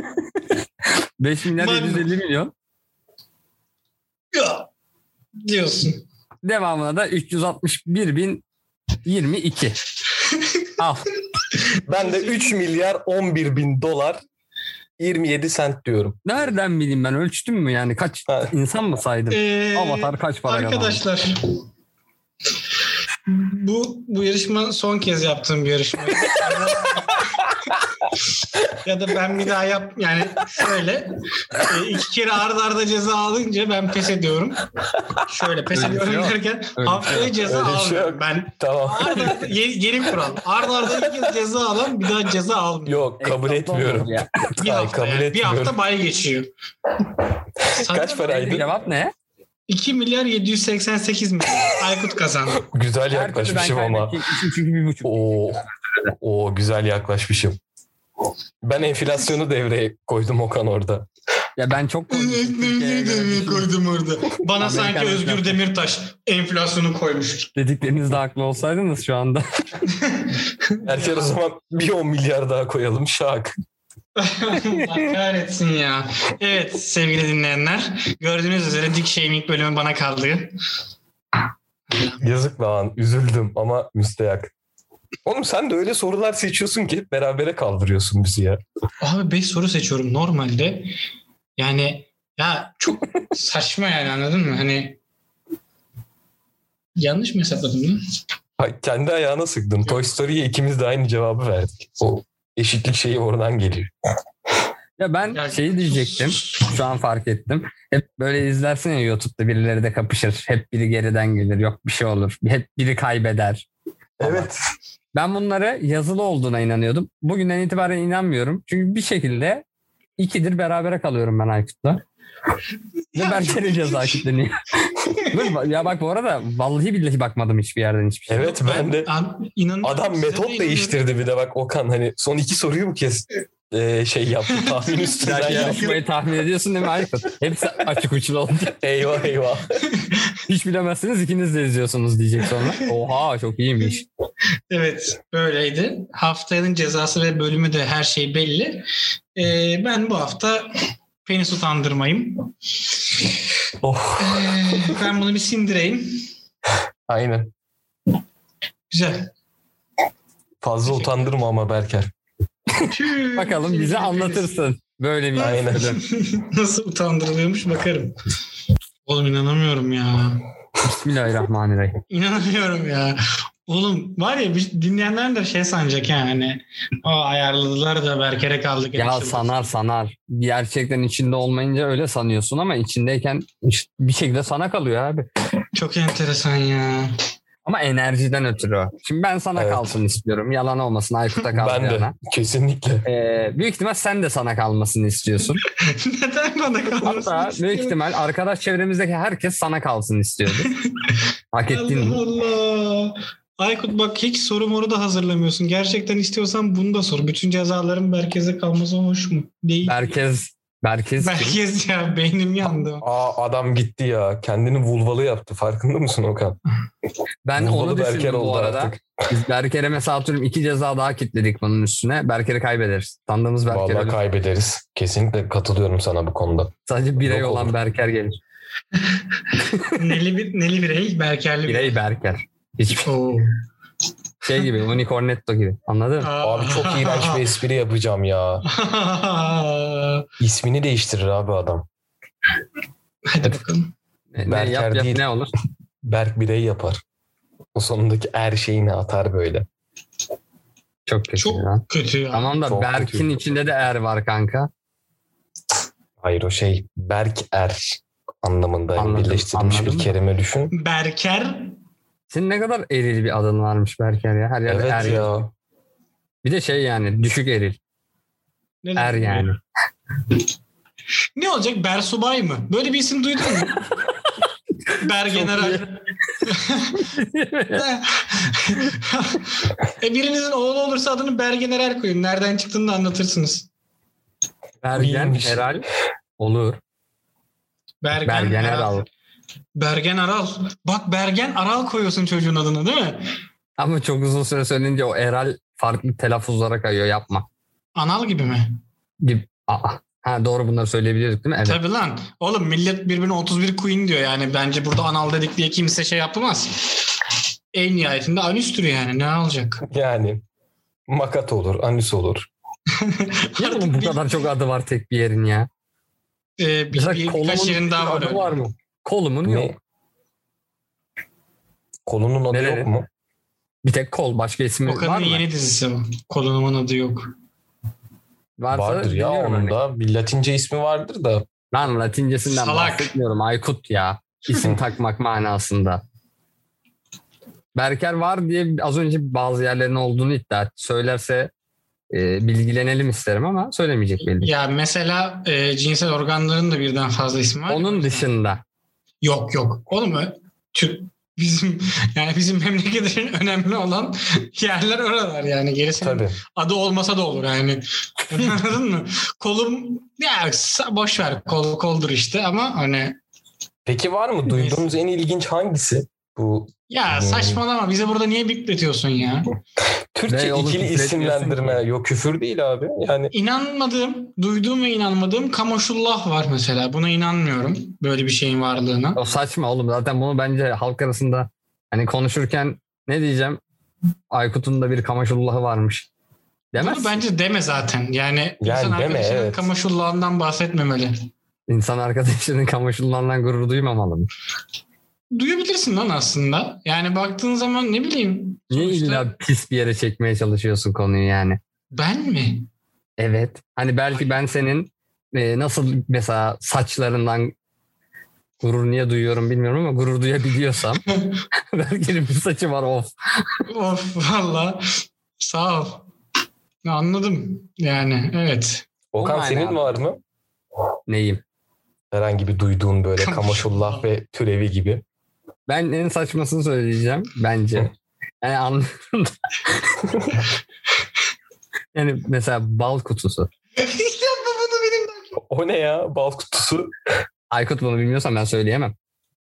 5 milyar Bak- 750 milyon. Ya. Diyorsun. Devamına da 361 bin 22. Al. Ben de 3 milyar 11 bin dolar 27 sent diyorum. Nereden bileyim ben ölçtüm mü yani kaç Ha. insan mı saydım? Ee, Avatar kaç para kazandı? Arkadaşlar bu bu yarışma son kez yaptığım bir yarışma. ya da ben bir daha yap yani şöyle e, iki kere arda arda ceza alınca ben pes ediyorum. Şöyle pes bir ediyorum şey derken şey haftaya ceza Öyle şey almıyorum. yok. Ben Tamam. arda yeni, yeni kural. Arda arda iki kez ceza alan bir daha ceza almıyor. Yok kabul Ekstradan etmiyorum. ya. Bir Ay, hafta kabul yani. Bir etmiyorum. hafta bay geçiyor. Kaç paraydı? Cevap ne? 2 milyar 788 milyon. Aykut kazandı. Güzel yaklaşmışım ama. çünkü bir buçuk. Oo, oo güzel yaklaşmışım. Ben enflasyonu devreye koydum Okan orada. Ya ben çok koydum orada. Bana Amerikan sanki Özgür. Demirtaş enflasyonu koymuş. Dediklerinizde haklı olsaydınız şu anda. Erken o zaman bir 10 milyar daha koyalım şak. Allah kahretsin ya. Evet sevgili dinleyenler. Gördüğünüz üzere Dick Shaming bölümü bana kaldı. Yazık lan üzüldüm ama müsteyak. Oğlum sen de öyle sorular seçiyorsun ki hep berabere kaldırıyorsun bizi ya. Abi 5 soru seçiyorum normalde. Yani ya çok saçma yani anladın mı? Hani yanlış mı hesapladım? Ha, Kendi ayağına sıktın. Toy Story'ye ikimiz de aynı cevabı verdik. O eşitlik şeyi oradan geliyor. Ya ben şeyi diyecektim. Şu an fark ettim. Hep böyle izlersin ya YouTube'da birileri de kapışır. Hep biri geriden gelir. Yok bir şey olur. Hep biri kaybeder. Evet. Ben bunları yazılı olduğuna inanıyordum. Bugünden itibaren inanmıyorum. Çünkü bir şekilde ikidir berabere kalıyorum ben Aykut'la. Ve Ya Berker'in çok- ceza kitleniyor. Dur, ya bak bu arada vallahi billahi bakmadım hiçbir yerden hiçbir şey. Evet ben de Abi, inanıyorum. adam metot değiştirdi bir de bak Okan hani son iki soruyu bu kez e, şey yaptı tahmin üstünden yaptı. yarışmayı tahmin ediyorsun değil mi Aykut? Hepsi açık uçlu oldu. Eyvah eyvah. Hiç bilemezsiniz ikiniz de izliyorsunuz diyecek sonra. Oha çok iyiymiş. Evet böyleydi. Haftanın cezası ve bölümü de her şey belli. Ee, ben bu hafta penis utandırmayayım. Oh Ee, ben bunu bir sindireyim. aynen. Güzel. Fazla utandırma ama Berker. Bakalım bize anlatırsın. Böyle bir Aynen. bölüm. Nasıl utandırılıyormuş bakarım. Oğlum inanamıyorum ya. Bismillahirrahmanirrahim. İnanamıyorum ya. Oğlum var ya dinleyenler de şey sanacak yani. O ayarladılar da Berker'e kaldık. Ya Yaşadık. sanar sanar. Gerçekten içinde olmayınca öyle sanıyorsun ama içindeyken bir şekilde sana kalıyor abi. Çok enteresan ya. Ama enerjiden ötürü o. Şimdi ben sana Evet. kalsın istiyorum. Yalan olmasın Aykut'a Ben de kalacağına. kesinlikle. Ee, büyük ihtimal sen de sana kalmasını istiyorsun. Neden bana kalmasın? Hatta büyük ihtimal arkadaş çevremizdeki herkes sana kalsın istiyordu. Hak ettin Allah mi? Allah. Aykut bak hiç soru moru da hazırlamıyorsun. Gerçekten istiyorsan bunu da sor. Bütün cezaların merkeze kalması hoş mu? Değil. Kim? Merkez ya beynim yandı. Aa adam gitti ya. Kendini vulvalı yaptı. Farkında mısın Okan? Ben Vulvalı onu Berker düşündüm bu oldu arada. artık. Biz Berker'e mesela atıyorum iki ceza daha kitledik bunun üstüne. Berker'i kaybederiz. Tanıdığımız Berker Vallahi kaybederiz. Kesinlikle katılıyorum sana bu konuda. Sadece birey Yok olan olur. Berker gelir. neli, bir, neli birey, Berkerli birey. Birey Berker. Hiç Oo. Şey gibi Unicornetto gibi. Anladın mı? Abi çok iğrenç bir espri yapacağım ya. İsmini değiştirir abi adam. Hadi bakalım. Ne, ne Berker yap, yap, değil. ne olur? Berk birey yapar. O sonundaki her şeyini atar böyle. Çok kötü Çok ya. kötü ya. Tamam da Çok Berk'in kötü. içinde de er var kanka. Hayır o şey Berk er anlamında yani Anladım, birleştirilmiş anladım bir kelime düşün. Berker Senin ne kadar eril bir adın varmış Berker ya. Her yerde Evet er. ya. Bir de şey yani düşük eril. ne Er demek yani. ya? Ne olacak? Bersubay mı? Böyle bir isim duydun mu? Bergeneral. e birinizin oğlu olursa adını Bergeneral koyun. Nereden çıktığını da anlatırsınız. Bergen. Heral olur. Bergen, Bergen Aral. Bergen Aral. Bak Bergen Aral koyuyorsun çocuğun adını değil mi? Ama çok uzun süre söyleyince o Eral farklı telaffuzlara kayıyor yapma. Anal gibi mi? Gibi. Aa. Ha doğru bunları söyleyebiliyorduk değil mi? Evet. Tabii lan. Oğlum millet birbirine 31 queen diyor yani. Bence burada anal dedik diye kimse şey yapmaz. En nihayetinde anüstür yani. Ne alacak? Yani Makat olur, anüs olur. Artık bu bir- kadar çok adı var tek bir yerin ya? e, bir, Mesela bir, birkaç yerin daha var. adı öyle. var mı? Kolumun Ne? yok. Kolunun adı Nereli? yok mu? Bir tek kol. Başka ismi Okan'ın var mı? yeni dizisi bu. Kolunumun adı yok. Varsa Vardır ya onun hani. da. Bir latince ismi vardır da. Lan latincesinden Salak. bahsetmiyorum. Aykut ya. İsim takmak manasında. Berker var diye az önce bazı yerlerin olduğunu iddia etti. Söylerse e, bilgilenelim isterim ama söylemeyecek belli. Ya mesela e, cinsel organların da birden fazla ismi var. Onun dışında. Yok yok. Oğlum ö- Türk bizim yani bizim memleketin önemli olan yerler oralar yani Tabii. adı olmasa da olur yani. Anladın mı? Kolum ya boş ver kol koldur işte ama hani Peki var mı? Duyduğunuz en ilginç hangisi? Bu ya saçmalama bize burada niye bipletiyorsun ya? Türkçe Ne ikili isimlendirme. etmiyorsun Yok küfür değil abi. Yani İnanmadığım, duyduğum ve inanmadığım Kamaşullah var mesela. Buna inanmıyorum. Böyle bir şeyin varlığına. O saçma oğlum. Zaten bunu bence halk arasında hani konuşurken ne diyeceğim? Aykut'un da bir kamaşullahı varmış. Demez. Bunu bence deme zaten. Yani, Yani insan deme, arkadaşının evet. Kamaşullah'ından bahsetmemeli. İnsan arkadaşının kamaşullahından gurur duymamalı mı? Duyabilirsin lan aslında. Yani baktığın zaman ne bileyim. Niye sonuçta illa pis bir yere çekmeye çalışıyorsun konuyu yani? Ben mi? Evet. Hani belki ben senin e, nasıl mesela saçlarından gurur niye duyuyorum bilmiyorum ama gurur duyabiliyorsam Berker'in bir saçı var of. of valla. Sağ ol. Anladım. Yani evet. Okan O senin var mı? Neyim? Herhangi bir duyduğun böyle kamaşullah ve türevi gibi. Ben en saçmasını söyleyeceğim bence. Yani anladın? Yani mesela bal kutusu. Yapma bunu benim. O ne ya? Bal kutusu. Aykut bunu bilmiyorsan ben söyleyemem.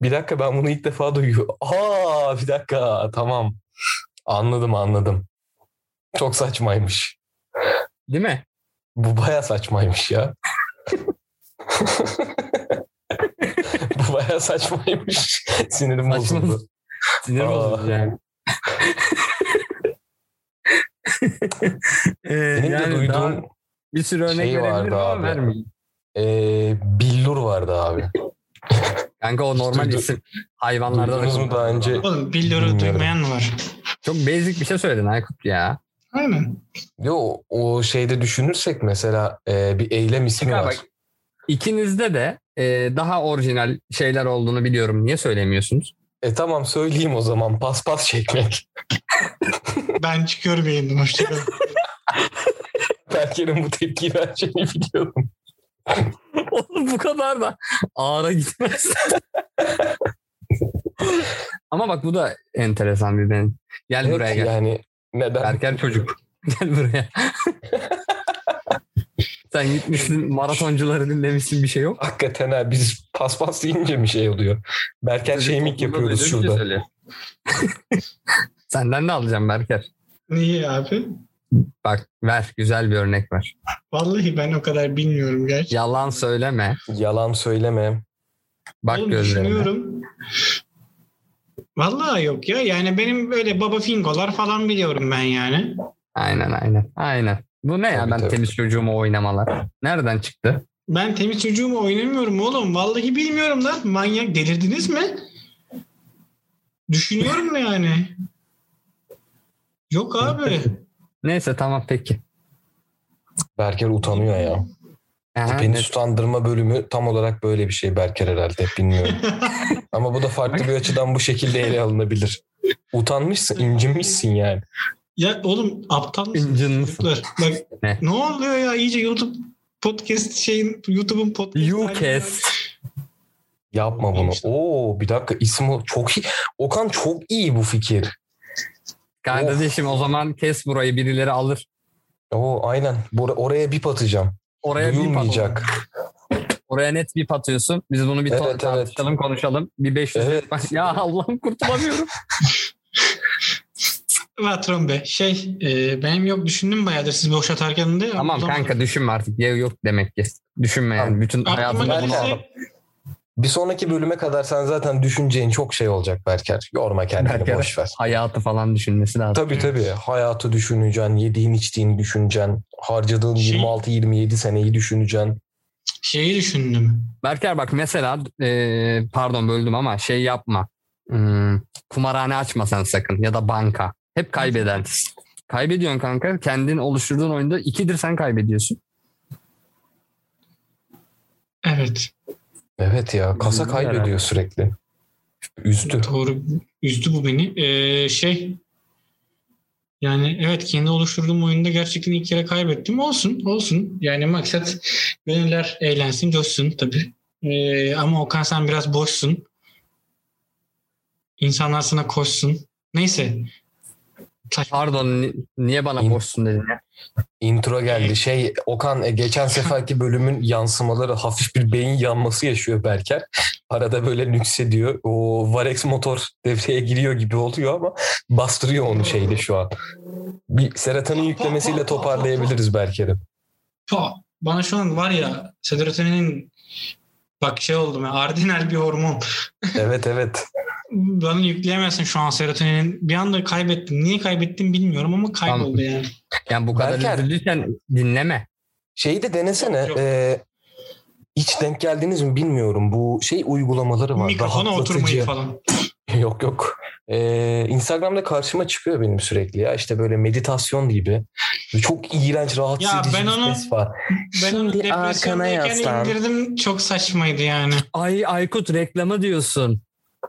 Bir dakika ben bunu ilk defa duyuyorum. Aa bir dakika tamam. Anladım anladım. Çok saçmaymış. Değil mi? Bu baya saçmaymış ya. Baya saçmaymış. Sinirim Saçma. bozuldu. Sinir Aa. bozucu yani. Ee, Benim yani de duyduğum bir sürü örnek şey vardı ama abi. vermeyeyim. eee billur vardı abi. Kanka o normal Duydu- isim. Hayvanlarda da mu daha önce? Oğlum billuru duymayan mı var? Çok basic bir şey söyledin Aykut ya. Aynen. Yo o şeyde düşünürsek mesela eee, bir eylem ismi Çıkar var. bak. İkinizde de e, daha orijinal şeyler olduğunu biliyorum. Niye söylemiyorsunuz? E tamam söyleyeyim o zaman paspas çekmek. Ben çıkıyorum yayından. Hoşçakalın. Berker'in bu tepkiyi vereceğini biliyordum. Oğlum bu kadar da ağıra gitmez. Ama bak bu da enteresan bir benim. Gel Evet, buraya gel. Yani neden? Erken çocuk. Gel buraya. Sen gitmişsin maratoncuları dinlemişsin bir şey yok. Hakikaten ha biz paspas deyince mi şey oluyor? Berker shaming yapıyoruz bir şey şurada. Senden de alacağım Berker. Niye abi? Bak ver güzel bir örnek ver. Vallahi ben o kadar bilmiyorum gerçekten. Yalan söyleme. Yalan söyleme. Bak Oğlum gözlerine. düşünüyorum. Vallahi yok ya. Yani benim böyle baba fingolar falan biliyorum ben yani. Aynen aynen. Aynen. Bu ne ya ben tabii. temiz çocuğumu oynamalar. Nereden çıktı? Ben temiz çocuğumu oynamıyorum oğlum. Vallahi bilmiyorum lan. Manyak delirdiniz mi? Düşünüyorum yani. Yok abi. Neyse tamam peki. Berker utanıyor ya. Aha, Beni ne- tutandırma bölümü tam olarak böyle bir şey Berker herhalde bilmiyorum. Ama bu da farklı bir açıdan bu şekilde ele alınabilir. Utanmışsın, incinmişsin yani. Ya oğlum aptal mısınız çocuklar? Bak Ne? ne oluyor ya iyice YouTube podcast şeyin YouTube'un podcast. Kes. Yapma bunu. İşte. Oo bir dakika isim çok iyi. Okan çok iyi bu fikir. Kardeşim o zaman kes burayı birileri alır. Oo aynen. Bora- oraya bip atacağım. Oraya bir Duyulmayacak. Oraya net bir atıyorsun. Biz bunu bir Evet, to- evet. tartışalım konuşalım. Bir 500 Evet. Ya Allah'ım kurtulamıyorum. Patron be şey e, benim yok düşündüm bayağıdır siz boş atarken de. ama tamam kanka düşünme artık. Ya yok demek ki. Düşünme yani. Tamam. Bütün hayatında bunu gelirse Bir sonraki bölüme kadar sen zaten düşüneceğin çok şey olacak Berker. Yorma kendini Berker. boş ver. Hayatı falan düşünmesi lazım. Tabii tabii. Hayatı düşüneceksin, yediğin içtiğini düşüneceksin. Harcadığın Şey- 26-27 seneyi düşüneceksin. Şeyi düşündüm. Berker bak mesela e, pardon böldüm ama şey yapma. Hmm, kumarhane açma sen sakın ya da banka. Hep kaybeden. Kaybediyorsun kanka. Kendin oluşturduğun oyunda ikidir sen kaybediyorsun. Evet. Evet ya kasa Üzüldü kaybediyor herhalde. sürekli. Üzdü. Doğru. Üzdü bu beni. Ee, şey yani evet kendi oluşturduğum oyunda gerçekten ilk kere kaybettim. Olsun. Olsun. Yani maksat gönüller eğlensin, coşsun tabii. Ee, ama Okan sen biraz boşsun. İnsanlar sana koşsun. Neyse. Pardon ni- niye bana İn- boşsun dedin ya? Intro geldi. Şey Okan e, geçen seferki bölümün yansımaları hafif bir beyin yanması yaşıyor Berker. Arada böyle nüksediyor. O Varex motor devreye giriyor gibi oluyor ama bastırıyor onu şeyde şu an. Bir serotonin yüklemesiyle toparlayabiliriz Berker'i. Pa, Bana şu an var ya serotoninin bak şey oldu ya ardinal bir hormon. Evet evet. Bana yükleyemezsin şu an serotoninin. Bir anda kaybettim. Niye kaybettim bilmiyorum ama kayboldu yani. Yani bu kadar Berker. üzüldüysen dinleme. Şeyi de denesene. Yok, yok. e, hiç denk geldiniz mi bilmiyorum. Bu şey uygulamaları var. Mikrofona oturmayı falan. Yok yok. Ee, Instagram'da karşıma çıkıyor benim sürekli ya. İşte böyle meditasyon gibi. Çok iğrenç, rahatsız Ya edici ben bir onu- ses var. Ben onu Şimdi arkana depresyondayken yaslan. indirdim. Çok saçmaydı yani. Ay Aykut reklamı diyorsun.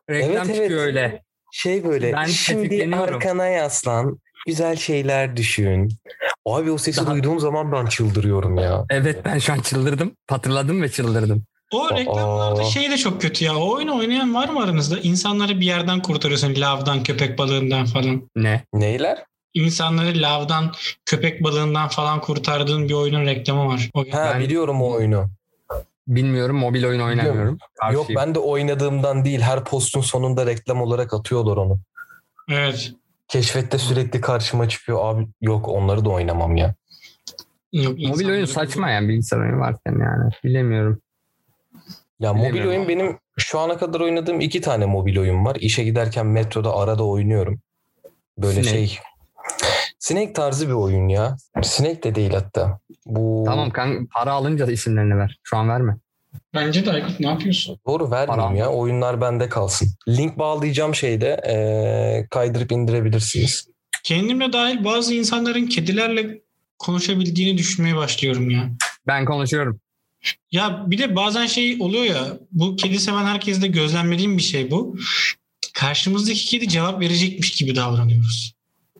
Reklam Evet, evet. çıkıyor öyle. Şey böyle Ben şimdi arkana yaslan. Güzel şeyler düşün. Abi o sesi Daha- duyduğum zaman ben çıldırıyorum ya. Evet ben şu an çıldırdım. Hatırladım ve çıldırdım. O reklamlarda Aa. şey de çok kötü ya. O oyunu oynayan var mı aranızda? İnsanları bir yerden kurtarıyorsun. Lavdan, köpek balığından falan. Ne? Neyler? İnsanları lavdan, köpek balığından falan kurtardığın bir oyunun reklamı var. O Ha Ben- biliyorum o oyunu. Bilmiyorum mobil oyun oynamıyorum. Yok ben de oynadığımdan değil her postun sonunda reklam olarak atıyorlar onu. Evet. Keşfette sürekli karşıma çıkıyor. Abi yok onları da oynamam ya. Yok, Mobil oyun saçma yani bilgisayar oyunu varken yani. Bilemiyorum. Ya mobil oyun benim şu ana kadar oynadığım iki tane mobil oyun var. İşe giderken metroda arada oynuyorum. Böyle Snake. şey. Snake tarzı bir oyun ya. Snake de değil hatta. Bu Tamam kanka para alınca da isimlerini ver. Şu an verme. Bence de Aykut ne yapıyorsun? Doğru vermeyeyim Para ya. Oyunlar bende kalsın. Link bağlayacağım şeyde eee, kaydırıp indirebilirsiniz. Kendimle dahil bazı insanların kedilerle konuşabildiğini düşünmeye başlıyorum ya. Ben konuşuyorum. Ya bir de bazen şey oluyor ya bu kedi seven herkeste gözlemlediğim bir şey bu. Karşımızdaki kedi cevap verecekmiş gibi davranıyoruz.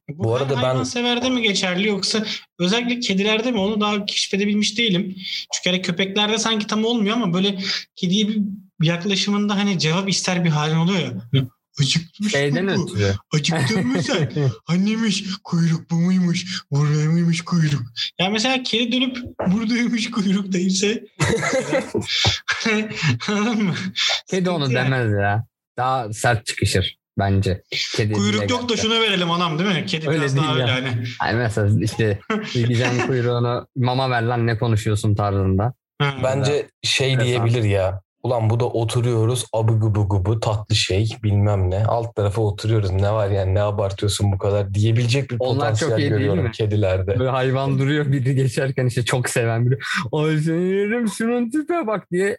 Bu, Bu arada ben- hayvanseverde mi geçerli yoksa özellikle kedilerde mi onu daha keşfedebilmiş değilim. Çünkü hani köpeklerde sanki tam olmuyor ama böyle kediye bir yaklaşımında hani cevap ister bir halin oluyor ya. Acıkmış Şeyden mı bu? Acıktın mı sen? Annemiş kuyruk bu muymuş? Burada mıymış kuyruk? Ya mesela kedi dönüp buradaymış kuyruk değilse anladın mı? Kedi onu yani. demez ya. Daha sert çıkışır bence. Kedi Kuyruk yok da şunu verelim anam değil mi? Kedi Öyle biraz daha değil öyle ya. hani. Yani mesela işte gideceksin kuyruğunu mama ver lan ne konuşuyorsun tarzında. Bence şey diyebilir ya. Ulan bu da oturuyoruz abu gubu gubu tatlı şey bilmem ne. Alt tarafa oturuyoruz ne var yani ne abartıyorsun bu kadar diyebilecek bir Onlar çok potansiyel iyi değil görüyorum mi? kedilerde. Böyle hayvan duruyor biri geçerken işte çok seven biri. Ay seni yerim şunun tipe bak diye.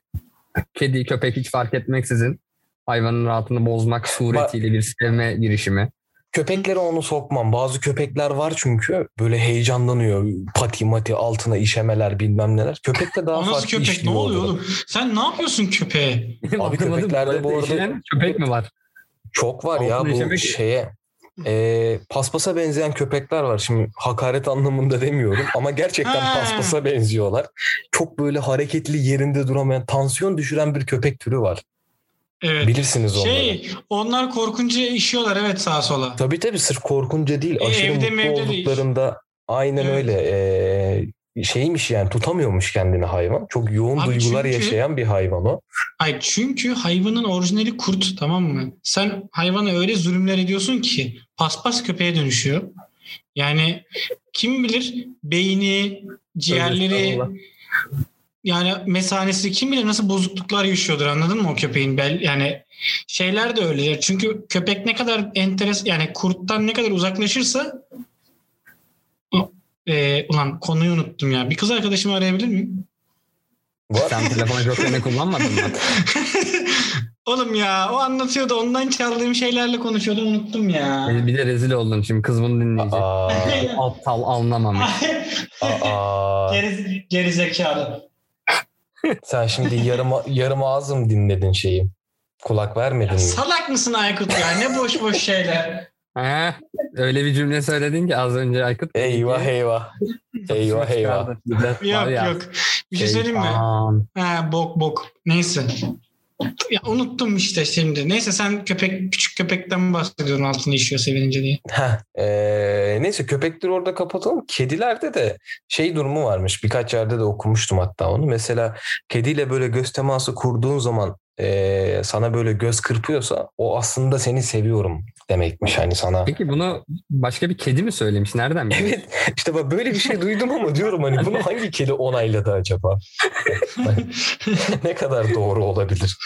Kedi köpek hiç fark etmeksizin hayvanın rahatını bozmak suretiyle bir sevme girişimi. Köpeklere onu sokmam. Bazı köpekler var çünkü böyle heyecanlanıyor. Pati mati altına işemeler bilmem neler. Köpekte daha O nasıl farklı köpek? Ne oluyor orada. oğlum? Sen ne yapıyorsun köpeğe? Abi köpeklerde bu arada- köpek mi var? Çok var ya Altına bu işemek- şeye. E, paspasa benzeyen köpekler var. Şimdi hakaret anlamında demiyorum ama gerçekten Ha. paspasa benziyorlar. Çok böyle hareketli yerinde duramayan, tansiyon düşüren bir köpek türü var. Evet. Bilirsiniz onları. Şey onlar korkunca işiyorlar evet sağa sola. Tabii tabii sırf korkunca değil. E, Aşırı evde mutlu olduklarında aynen Evet. öyle. E, şeymiş yani tutamıyormuş kendini hayvan. Çok yoğun Abi duygular çünkü- yaşayan bir hayvan o. Ay çünkü hayvanın orijinali kurt tamam mı? Sen hayvana öyle zulümler ediyorsun ki paspas köpeğe dönüşüyor. Yani kim bilir beyni, ciğerleri. Yani mesanesi kim bilir nasıl bozukluklar yaşıyordur anladın mı o köpeğin bel yani şeyler de öyle çünkü köpek ne kadar enteres yani kurttan ne kadar uzaklaşırsa e, ulan konuyu unuttum ya bir kız arkadaşımı arayabilir miyim? Var. Sen telefon jokerini kullanmadın mı? Oğlum ya o anlatıyordu ondan çaldığım şeylerle konuşuyordum unuttum ya. Bir de rezil oldun şimdi kız bunu dinleyecek. Aa, Aptal anlamamış. aa. geri, geri zekalı. Sen şimdi yarım, yarım ağzım dinledin şeyi. Kulak vermedin mi? Salak mısın Aykut ya ne boş boş şeyler. He? Öyle bir cümle söyledin ki az önce Aykut. Eyvah eyvah. Eyvah eyvah. Yok yok. Bir şey söyleyeyim mi? Ha, bok bok. Neyse. Ya unuttum işte şimdi. Neyse sen köpek küçük köpekten bahsediyorsun altını işiyor sevinince diye. Heh, ee, neyse köpekleri orada kapatalım. Kedilerde de şey durumu varmış. Birkaç yerde de okumuştum hatta onu. Mesela kediyle böyle göz teması kurduğun zaman ee, sana böyle göz kırpıyorsa o aslında seni seviyorum demekmiş hani sana. Peki bunu başka bir kedi mi söylemiş? Nereden biliyorsun? Evet işte bak böyle bir şey duydum ama diyorum hani bunu hangi kedi onayladı acaba? ne kadar doğru olabilir?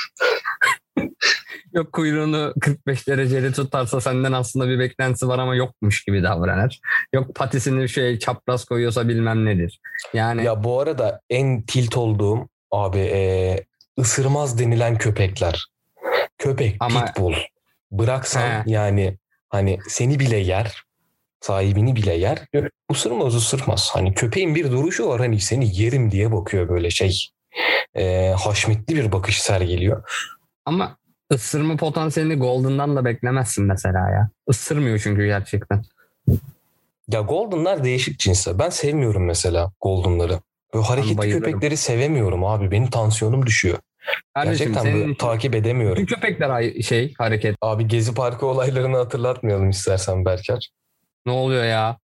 Yok kuyruğunu 45 dereceli tutarsa senden aslında bir beklentisi var ama yokmuş gibi davranır. Yok patisini şey çapraz koyuyorsa bilmem nedir. Yani Ya bu arada en tilt olduğum abi ee, ısırmaz denilen köpekler. Köpek Ama- pitbull. Bıraksan He. yani hani seni bile yer. Sahibini bile yer. Isırmaz ısırmaz. Hani köpeğin bir duruşu var hani seni yerim diye bakıyor böyle şey. Ee, haşmetli bir bakış sergiliyor. ama ısırma potansiyelini Golden'dan da beklemezsin mesela ya. Isırmıyor çünkü gerçekten. Ya Golden'lar değişik cinsler. Ben sevmiyorum mesela Golden'ları. Böyle hareketli köpekleri sevemiyorum abi. Benim tansiyonum düşüyor. Kardeşim Gerçekten senin takip edemiyorum. bütün köpekler şey hareket. Abi Gezi Parkı olaylarını hatırlatmayalım istersen Berker. Ne oluyor ya?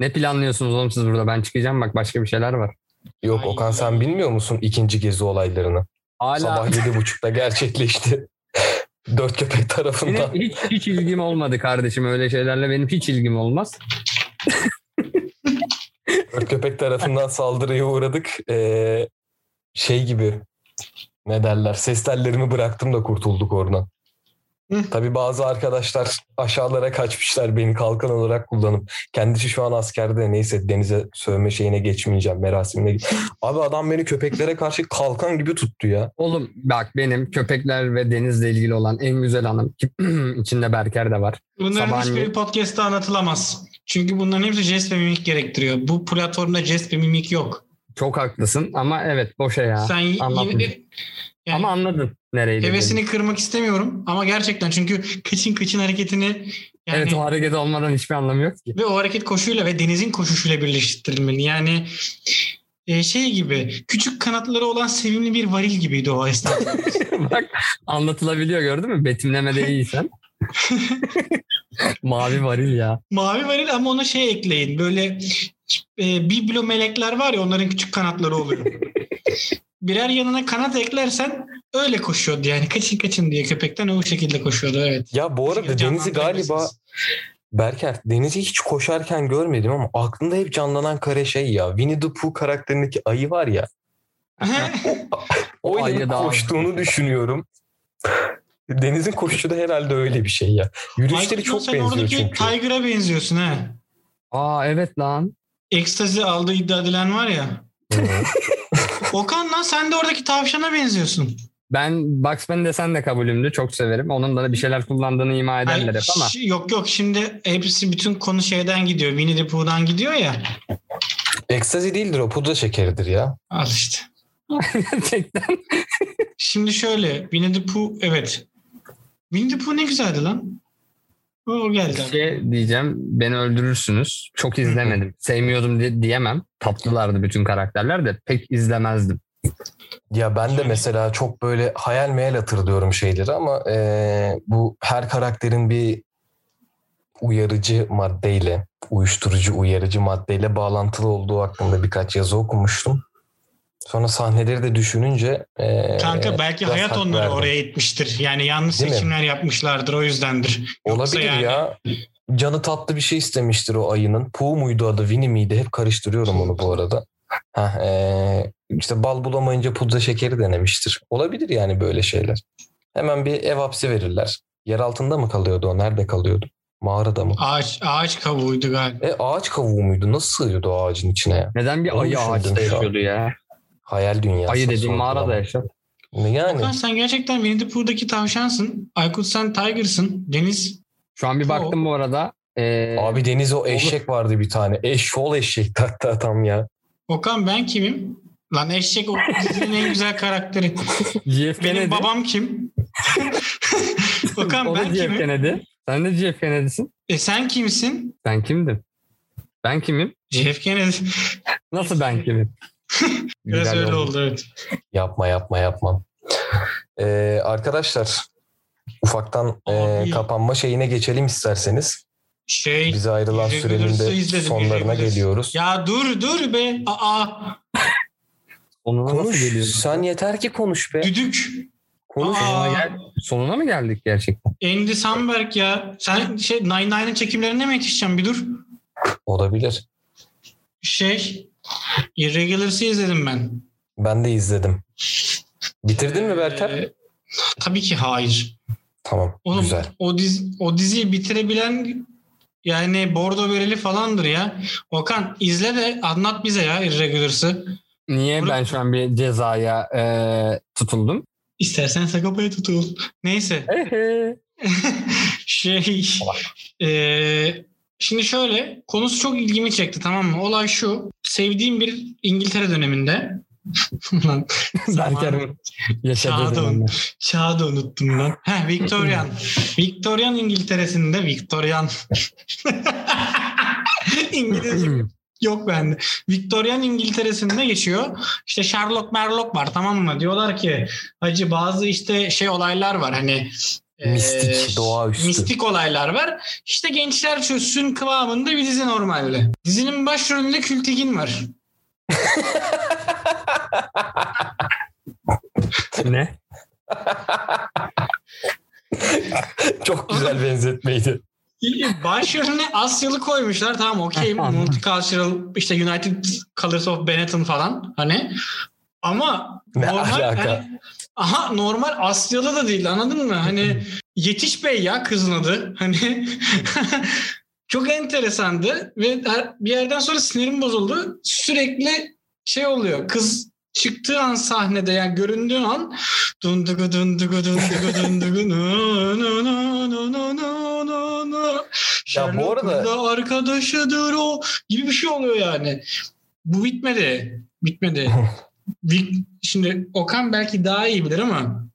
Ne planlıyorsunuz oğlum siz burada? Ben çıkacağım bak başka bir şeyler var. Yok Ay Okan ya. sen bilmiyor musun ikinci Gezi olaylarını? Hala Sabah yedi buçukta gerçekleşti. Dört köpek benim tarafından. hiç, hiç ilgim olmadı kardeşim öyle şeylerle benim hiç ilgim olmaz. Dört köpek tarafından saldırıya uğradık. Ee, şey gibi ne derler ses tellerimi bıraktım da kurtulduk oradan. Hı. Tabii bazı arkadaşlar aşağılara kaçmışlar beni kalkan olarak kullanıp. Kendisi şu an askerde neyse denize sövme şeyine geçmeyeceğim merasimine. Abi adam beni köpeklere karşı kalkan gibi tuttu ya. Oğlum bak benim köpekler ve denizle ilgili olan en güzel anım ki içinde Berker de var. Bunların Sabahleyin- hiçbiri podcast'ta anlatılamaz. Çünkü bunların hepsi jest ve mimik gerektiriyor. Bu platformda jest ve mimik yok. Çok haklısın ama evet boşa ya. Sen anlatmış. yine de yani ama anladın nereye hevesini kırmak istemiyorum ama gerçekten çünkü kıçın kıçın hareketini yani Evet o hareket olmadan hiçbir anlamı yok ki. ve o hareket koşuyla ve denizin koşuşuyla birleştirilmeli. Yani e, şey gibi küçük kanatları olan sevimli bir varil gibiydi o esnada. Bak anlatılabiliyor gördün mü? Betimlemede iyiysen. Mavi varil ya. Mavi varil ama ona şey ekleyin. Böyle e, biblo melekler var ya onların küçük kanatları oluyor. Birer yanına kanat eklersen öyle koşuyordu yani. Kaçın kaçın diye köpekten o şekilde koşuyordu evet. Ya bu arada Deniz'i galiba Berker Deniz'i hiç koşarken görmedim ama aklımda hep canlanan kare şey ya. Winnie the Pooh karakterindeki ayı var ya. O O ayı koştuğunu düşünüyorum. Deniz'in koşuşu da herhalde öyle bir şey ya. Yürüyüşleri Aykut, çok sen benziyor oradaki çünkü. Tiger'a benziyorsun ha. Aa evet lan. Ekstazi aldığı iddia edilen var ya. Okan lan sen de oradaki tavşana benziyorsun. Ben Bugs Bunny desen de kabulümdü. Çok severim. Onun da bir şeyler kullandığını ima ederler hep ama. Yok yok şimdi hepsi bütün konu şeyden gidiyor. Winnie the Pooh'dan gidiyor ya. Ekstazi değildir o pudra şekeridir ya. Al işte. Gerçekten. Şimdi şöyle Winnie the Pooh evet. Winnie the Pooh ne güzeldi lan. O, geldi. Bir şey diyeceğim. Beni öldürürsünüz. Çok izlemedim. Sevmiyordum diye diyemem. Tatlılardı bütün karakterler de pek izlemezdim. Ya ben de mesela çok böyle hayal meyal hatırlıyorum şeyleri ama eee, bu her karakterin bir uyarıcı maddeyle, uyuşturucu uyarıcı maddeyle bağlantılı olduğu hakkında birkaç yazı okumuştum. Sonra sahneleri de düşününce eee, Kanka belki hayat onları verdim. oraya itmiştir. Yani yanlış Değil mi? seçimler yapmışlardır o yüzdendir. Yoksa Olabilir yani- ya. Canı tatlı bir şey istemiştir o ayının. Pooh muydu adı, Winnie miydi? Hep karıştırıyorum onu bu arada. Ha, ee, işte bal bulamayınca pudra şekeri denemiştir. Olabilir yani böyle şeyler. Hemen bir ev hapsi verirler. Yer altında mı kalıyordu o? Nerede kalıyordu? Mağarada mı? Ağaç, ağaç kavuğuydu galiba. E ağaç kavuğu muydu? Nasıl sığıyordu o ağacın içine ya? Neden bir Onu ayı ağaçta yaşıyordu ya? Hayal dünyası. Ayı dediğin mağarada yaşar. Yani Okan sen gerçekten Winnie the Pooh'daki tavşansın. Aykut sen Tiger'sın. Deniz Şu an bir baktım bu arada. Ee, abi Deniz o eşek vardı bir tane. Eşşoğlu eşek hatta tam ya. Okan ben kimim? Lan eşek o dizinin en güzel karakteri. GF Benim Kennedy. babam kim? Okan o ben GF kimim? Kennedy. Sen de GF Kennedy'sin. E sen kimsin? Sen kimdin? Ben kimim? JF Kennedy. Nasıl ben kimim? Biraz öyle oldu. oldu evet. Yapma yapma yapma. Ee, arkadaşlar ufaktan e, kapanma şeyine geçelim isterseniz. Şey Bize ayrılan sürenin de sonlarına geliyoruz. ya dur dur be. Aa Sonuna nasıl Konuş. geliyorsun? Sen yeter ki konuş be. düdük. Konuş. Aa. Sonuna, gel- sonuna mı geldik gerçekten? Andy Samberg ya. Sen şey Nine Nine'ın çekimlerine mi yetişeceksin bir dur. Olabilir. Şey Irregulars'ı izledim ben. Ben de izledim. Bitirdin mi Berker? Ee, tabii ki hayır. Tamam. Oğlum Güzel. o dizi, o diziyi bitirebilen yani bordo vereli falandır ya. Okan izle de anlat bize ya Irregulars'ı. Niye Bunu- ben şu an bir cezaya e, tutuldum? İstersen Sagopa'ya tutul. Neyse. Şey eee, şimdi şöyle konusu çok ilgimi çekti tamam mı? Olay şu. Sevdiğim bir İngiltere döneminde Lan, Berker'in yaşadığı. Çağı da unuttum lan. Heh, Victorian. Victorian İngiltere'sinde Victorian. İngilizce yok bende. Victorian İngiltere'sinde geçiyor. İşte Sherlock Merlock var tamam mı? Diyorlar ki hacı bazı işte şey olaylar var hani Mistik, e, doğaüstü. Mistik olaylar var. İşte gençler çözsün kıvamında bir dizi normalde. Dizinin başrolünde Kültigin var. ne? Çok güzel benzetmeydi. Başrolüne Asyalı koymuşlar. Tamam okey. Multicultural işte United Colors of Benetton falan. Hani ama Ne normal alaka? hani, aha normal Asyalı da değil anladın mı? Hani Yetiş Bey ya kızın adı. Hani çok enteresandı ve bir yerden sonra sinirim bozuldu. Sürekli şey oluyor. Kız çıktığı an sahnede yani göründüğü an dundugu dundugu dundugu dundugu no no no no no no no no Ya bu arada- arkadaşıdır o gibi bir şey oluyor yani. Bu bitmedi. Bitmedi. Şimdi Okan belki daha iyi bilir ama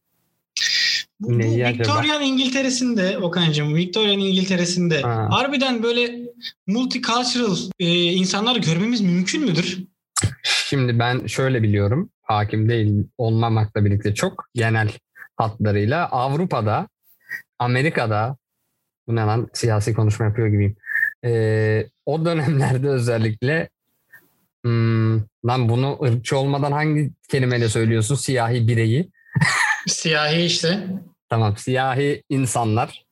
bu, bu Neyi acaba? Victorian İngiltere'sinde Okan'cığım Victorian İngiltere'sinde Ha. harbiden böyle multicultural e, insanlar görmemiz mümkün müdür? Şimdi ben şöyle biliyorum. Hakim değil olmamakla birlikte çok genel hatlarıyla Avrupa'da, Amerika'da bu ne lan siyasi konuşma yapıyor gibiyim. Ee, o dönemlerde özellikle hmm, lan bunu ırkçı olmadan hangi kelimeyle söylüyorsun? Siyahi bireyi. Siyahi işte. Tamam siyahi insanlar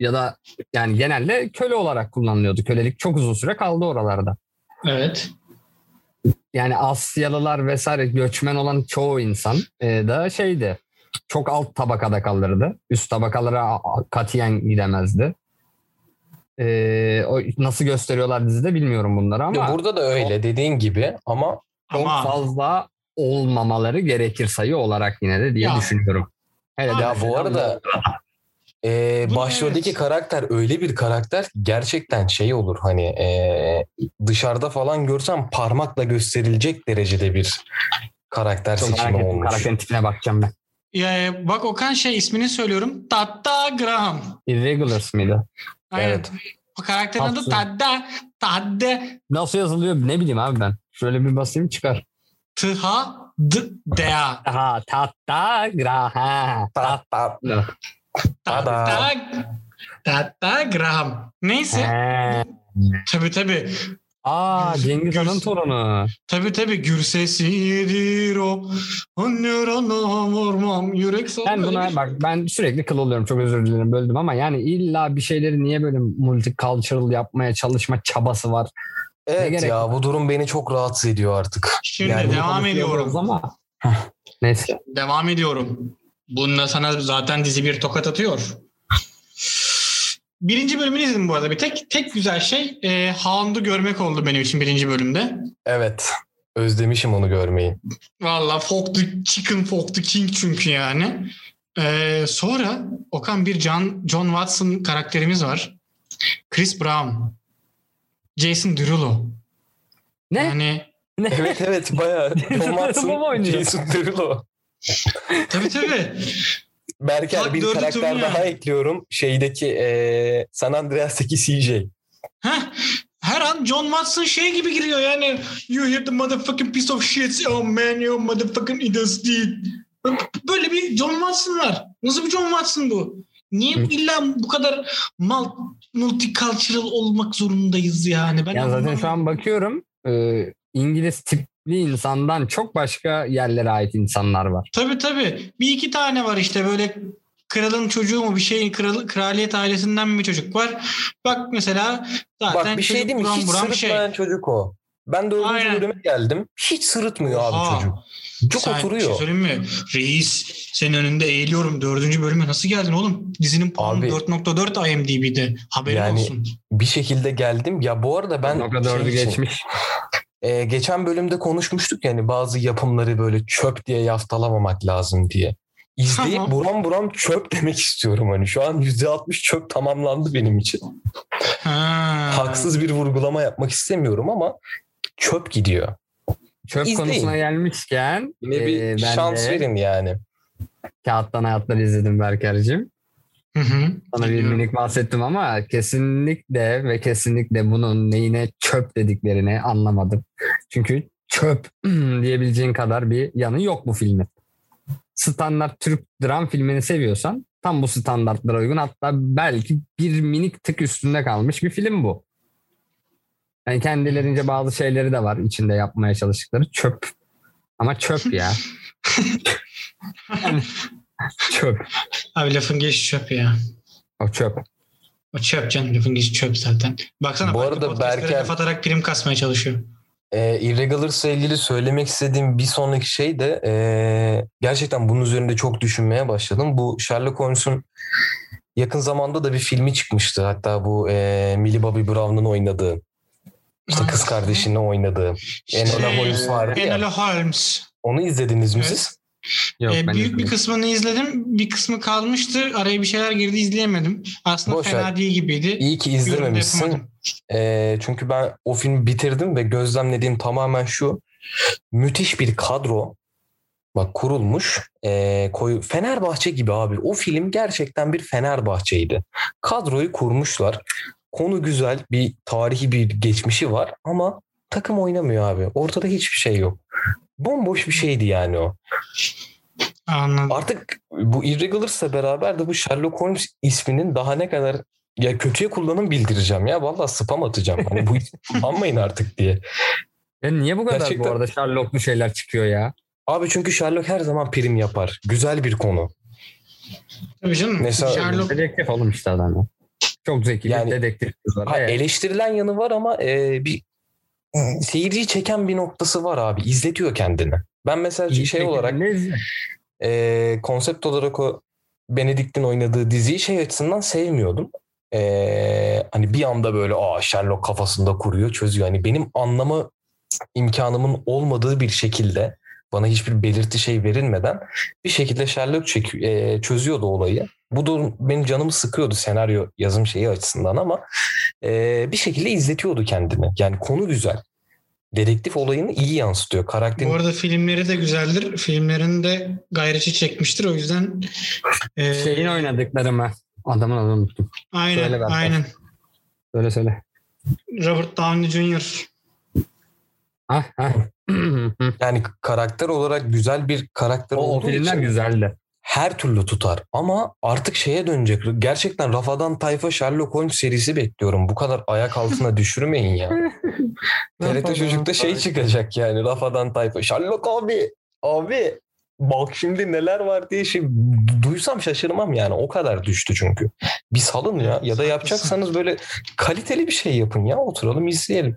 ya da yani genelde köle olarak kullanılıyordu. Kölelik çok uzun süre kaldı oralarda. Evet. yani Asyalılar vesaire göçmen olan çoğu insan e, da şeydi çok alt tabakada kalırdı. Üst tabakalara katiyen gidemezdi. E, o nasıl gösteriyorlar dizide bilmiyorum bunları ama Burada da öyle dediğin gibi ama çok Ama fazla olmamaları gerekir sayı olarak yine de diye Ya. düşünüyorum. Hele Ya bu arada e, başroldeki evet. karakter öyle bir karakter gerçekten şey olur hani e, dışarıda falan görsem parmakla gösterilecek derecede bir karakter çok seçimi ettim. olmuş. Karakterin tipine bakacağım ben. ya, bak Okan şey ismini söylüyorum. Tadda Graham. Irregulars mıydı? Aynen. Evet. O karakterin adı. Tadda. Tadda. Nasıl yazılıyor ne bileyim abi ben. Şöyle bir basayım çıkar. Tıha D Dea. Aha tatta graha. Ta- ta- Tada. Tadda. Tadda Graham. Neyse. He. Tabii tabii. Aa Gürse- Cengiz Han'ın torunu. Tabii tabii gür sesidir o. Anne anam ormam yürek sana. Ben buna bak ben sürekli kıl oluyorum çok özür dilerim böldüm ama yani illa bir şeyleri niye böyle multicultural yapmaya çalışma çabası var. Evet ya bu durum beni çok rahatsız ediyor artık. Şimdi Yani devam ediyorum. Ama. Neyse. Devam ediyorum. Bunda sana zaten dizi bir tokat atıyor. Birinci bölümünü izledim bu arada. Bir tek tek güzel şey e, Hound'u görmek oldu benim için birinci bölümde. Evet. Özlemişim onu görmeyi. Valla Folk the Chicken, Folk the King çünkü yani. E, sonra Okan bir John, John Watson karakterimiz var. Chris Brown. Jason Derulo. Ne? Yani ne? Evet evet bayağı. John Watson, oynuyor? Jason Derulo. tabii tabii. Berker Bak, bir karakter turnuyor. daha ekliyorum. Şeydeki eee San Andreas'taki CJ. Heh, her an John Watson şey gibi giriyor yani. You hit the motherfucking piece of shit. Oh man you motherfucking idiot. Böyle bir John Watson var. Nasıl bir John Watson bu? Niye illa bu kadar mal, multicultural olmak zorundayız yani? Ben Ya zaten şu an bakıyorum e, İngiliz tipli insandan çok başka yerlere ait insanlar var. Tabii tabii. Bir iki tane var işte böyle kralın çocuğu mu bir şeyin kral, kraliyet ailesinden bir çocuk var. Bak mesela zaten Bak bir şey değil mi? buram Hiç buram sırıtmayan çocuk o. Ben dördüncü Aynen. bölüme geldim. Hiç sırıtmıyor Oha. abi çocuk. Çok Sen bir şey oturuyor. söyleyeyim mi? Reis senin önünde eğiliyorum. Dördüncü bölüme nasıl geldin oğlum? Dizinin puanı Abi- 4.4 IMDb'de. Haberin Yani olsun. bir şekilde geldim. Ya bu arada ben o kadar şey için- geçmiş. e, geçen bölümde konuşmuştuk yani bazı yapımları böyle çöp diye yaftalamamak lazım diye. İzleyip Tamam. buram buram çöp demek istiyorum hani. Şu an %60 çöp tamamlandı benim için. Ha. Haksız bir vurgulama yapmak istemiyorum ama çöp gidiyor. Çöp İzleyin. konusuna gelmişken Yine bir e, şans de verin yani. Kağıttan Hayatlar izledim Berker'cim. Hı hı. Sana bir minik bahsettim ama kesinlikle ve kesinlikle bunun neyine çöp dediklerini anlamadım. Çünkü çöp diyebileceğin kadar bir yanı yok bu filmin. Standart Türk dram filmini seviyorsan tam bu standartlara uygun hatta belki bir minik tık üstünde kalmış bir film bu. Yani kendilerince bazı şeyleri de var içinde yapmaya çalıştıkları çöp. Ama çöp ya. Yani çöp. Abi lafın geçi çöp ya. O çöp. O çöp canım lafın geçi çöp zaten. Baksana Bu arada Berker- laf atarak prim kasmaya çalışıyor. E, Irregulars'la ilgili söylemek istediğim bir sonraki şey de e, gerçekten bunun üzerinde çok düşünmeye başladım. Bu Sherlock Holmes'un yakın zamanda da bir filmi çıkmıştı. Hatta bu e, Millie Bobby Brown'un oynadığı, işte kız kardeşinin oynadığı. Enola Holmes vardı ya. Enola Holmes. Onu izlediniz mi Evet. siz? Yok, Ee, ben büyük bir kısmını izledim. Bir kısmı kalmıştı. Araya bir şeyler girdi izleyemedim. Aslında Boş fena ver. değil gibiydi. İyi ki izlememişsin. E, çünkü ben o filmi bitirdim ve gözlemlediğim tamamen şu. Müthiş bir kadro. Bak kurulmuş. E, koyu Fenerbahçe gibi abi. O film gerçekten bir Fenerbahçe'ydi. Kadroyu kurmuşlar. Konu güzel. Bir tarihi bir geçmişi var ama takım oynamıyor abi. Ortada hiçbir şey yok. Bomboş bir şeydi yani o. Anladım. Artık bu Irregulars'la beraber de bu Sherlock Holmes isminin daha ne kadar ya kötüye kullanım bildireceğim ya. Vallahi spam atacağım. Hani bu kullanmayın artık diye. Ya niye bu kadar Gerçekten- bu arada Sherlock'lu şeyler çıkıyor ya? Abi çünkü Sherlock her zaman prim yapar. Güzel bir konu. Tabii canım. Mesela- Sherlock Dedektif oğlum işte adam ya. Çok zeki Yani- bir dedektif. Ha, Evet. eleştirilen yanı var ama e, bir seyirciyi çeken bir noktası var abi. İzletiyor kendini. Ben mesela İyi şey olarak e, konsept olarak o Benedict'in oynadığı diziyi şey açısından sevmiyordum. E, hani bir anda böyle aa Sherlock kafasında kuruyor çözüyor. Hani benim anlama imkanımın olmadığı bir şekilde bana hiçbir belirti şey verilmeden bir şekilde Sherlock çek, e, çözüyordu olayı. Bu durum benim canımı sıkıyordu senaryo yazım şeyi açısından ama e, bir şekilde izletiyordu kendini. Yani konu güzel. Dedektif olayını iyi yansıtıyor. Karakterin Bu arada filmleri de güzeldir. Filmlerini de gayreçi çekmiştir. O yüzden e, Şeyin oynadıkları mı? Adamın adını unuttum. aynen Söyle aynen. Söyle söyle. Robert Downey Jr. Ah, ah. yani karakter olarak güzel bir karakter o, o olduğu filmler için güzeldi. her türlü tutar. Ama artık şeye dönecek. Gerçekten Rafadan Tayfa Sherlock Holmes serisi bekliyorum. Bu kadar ayak altına düşürmeyin ya. TRT Çocuk'ta şey çıkacak yani Rafadan Tayfa. Sherlock abi, abi bak şimdi neler var diye şey duysam şaşırmam yani. O kadar düştü çünkü. Bir salın ya ya da yapacaksanız böyle kaliteli bir şey yapın ya. Oturalım izleyelim.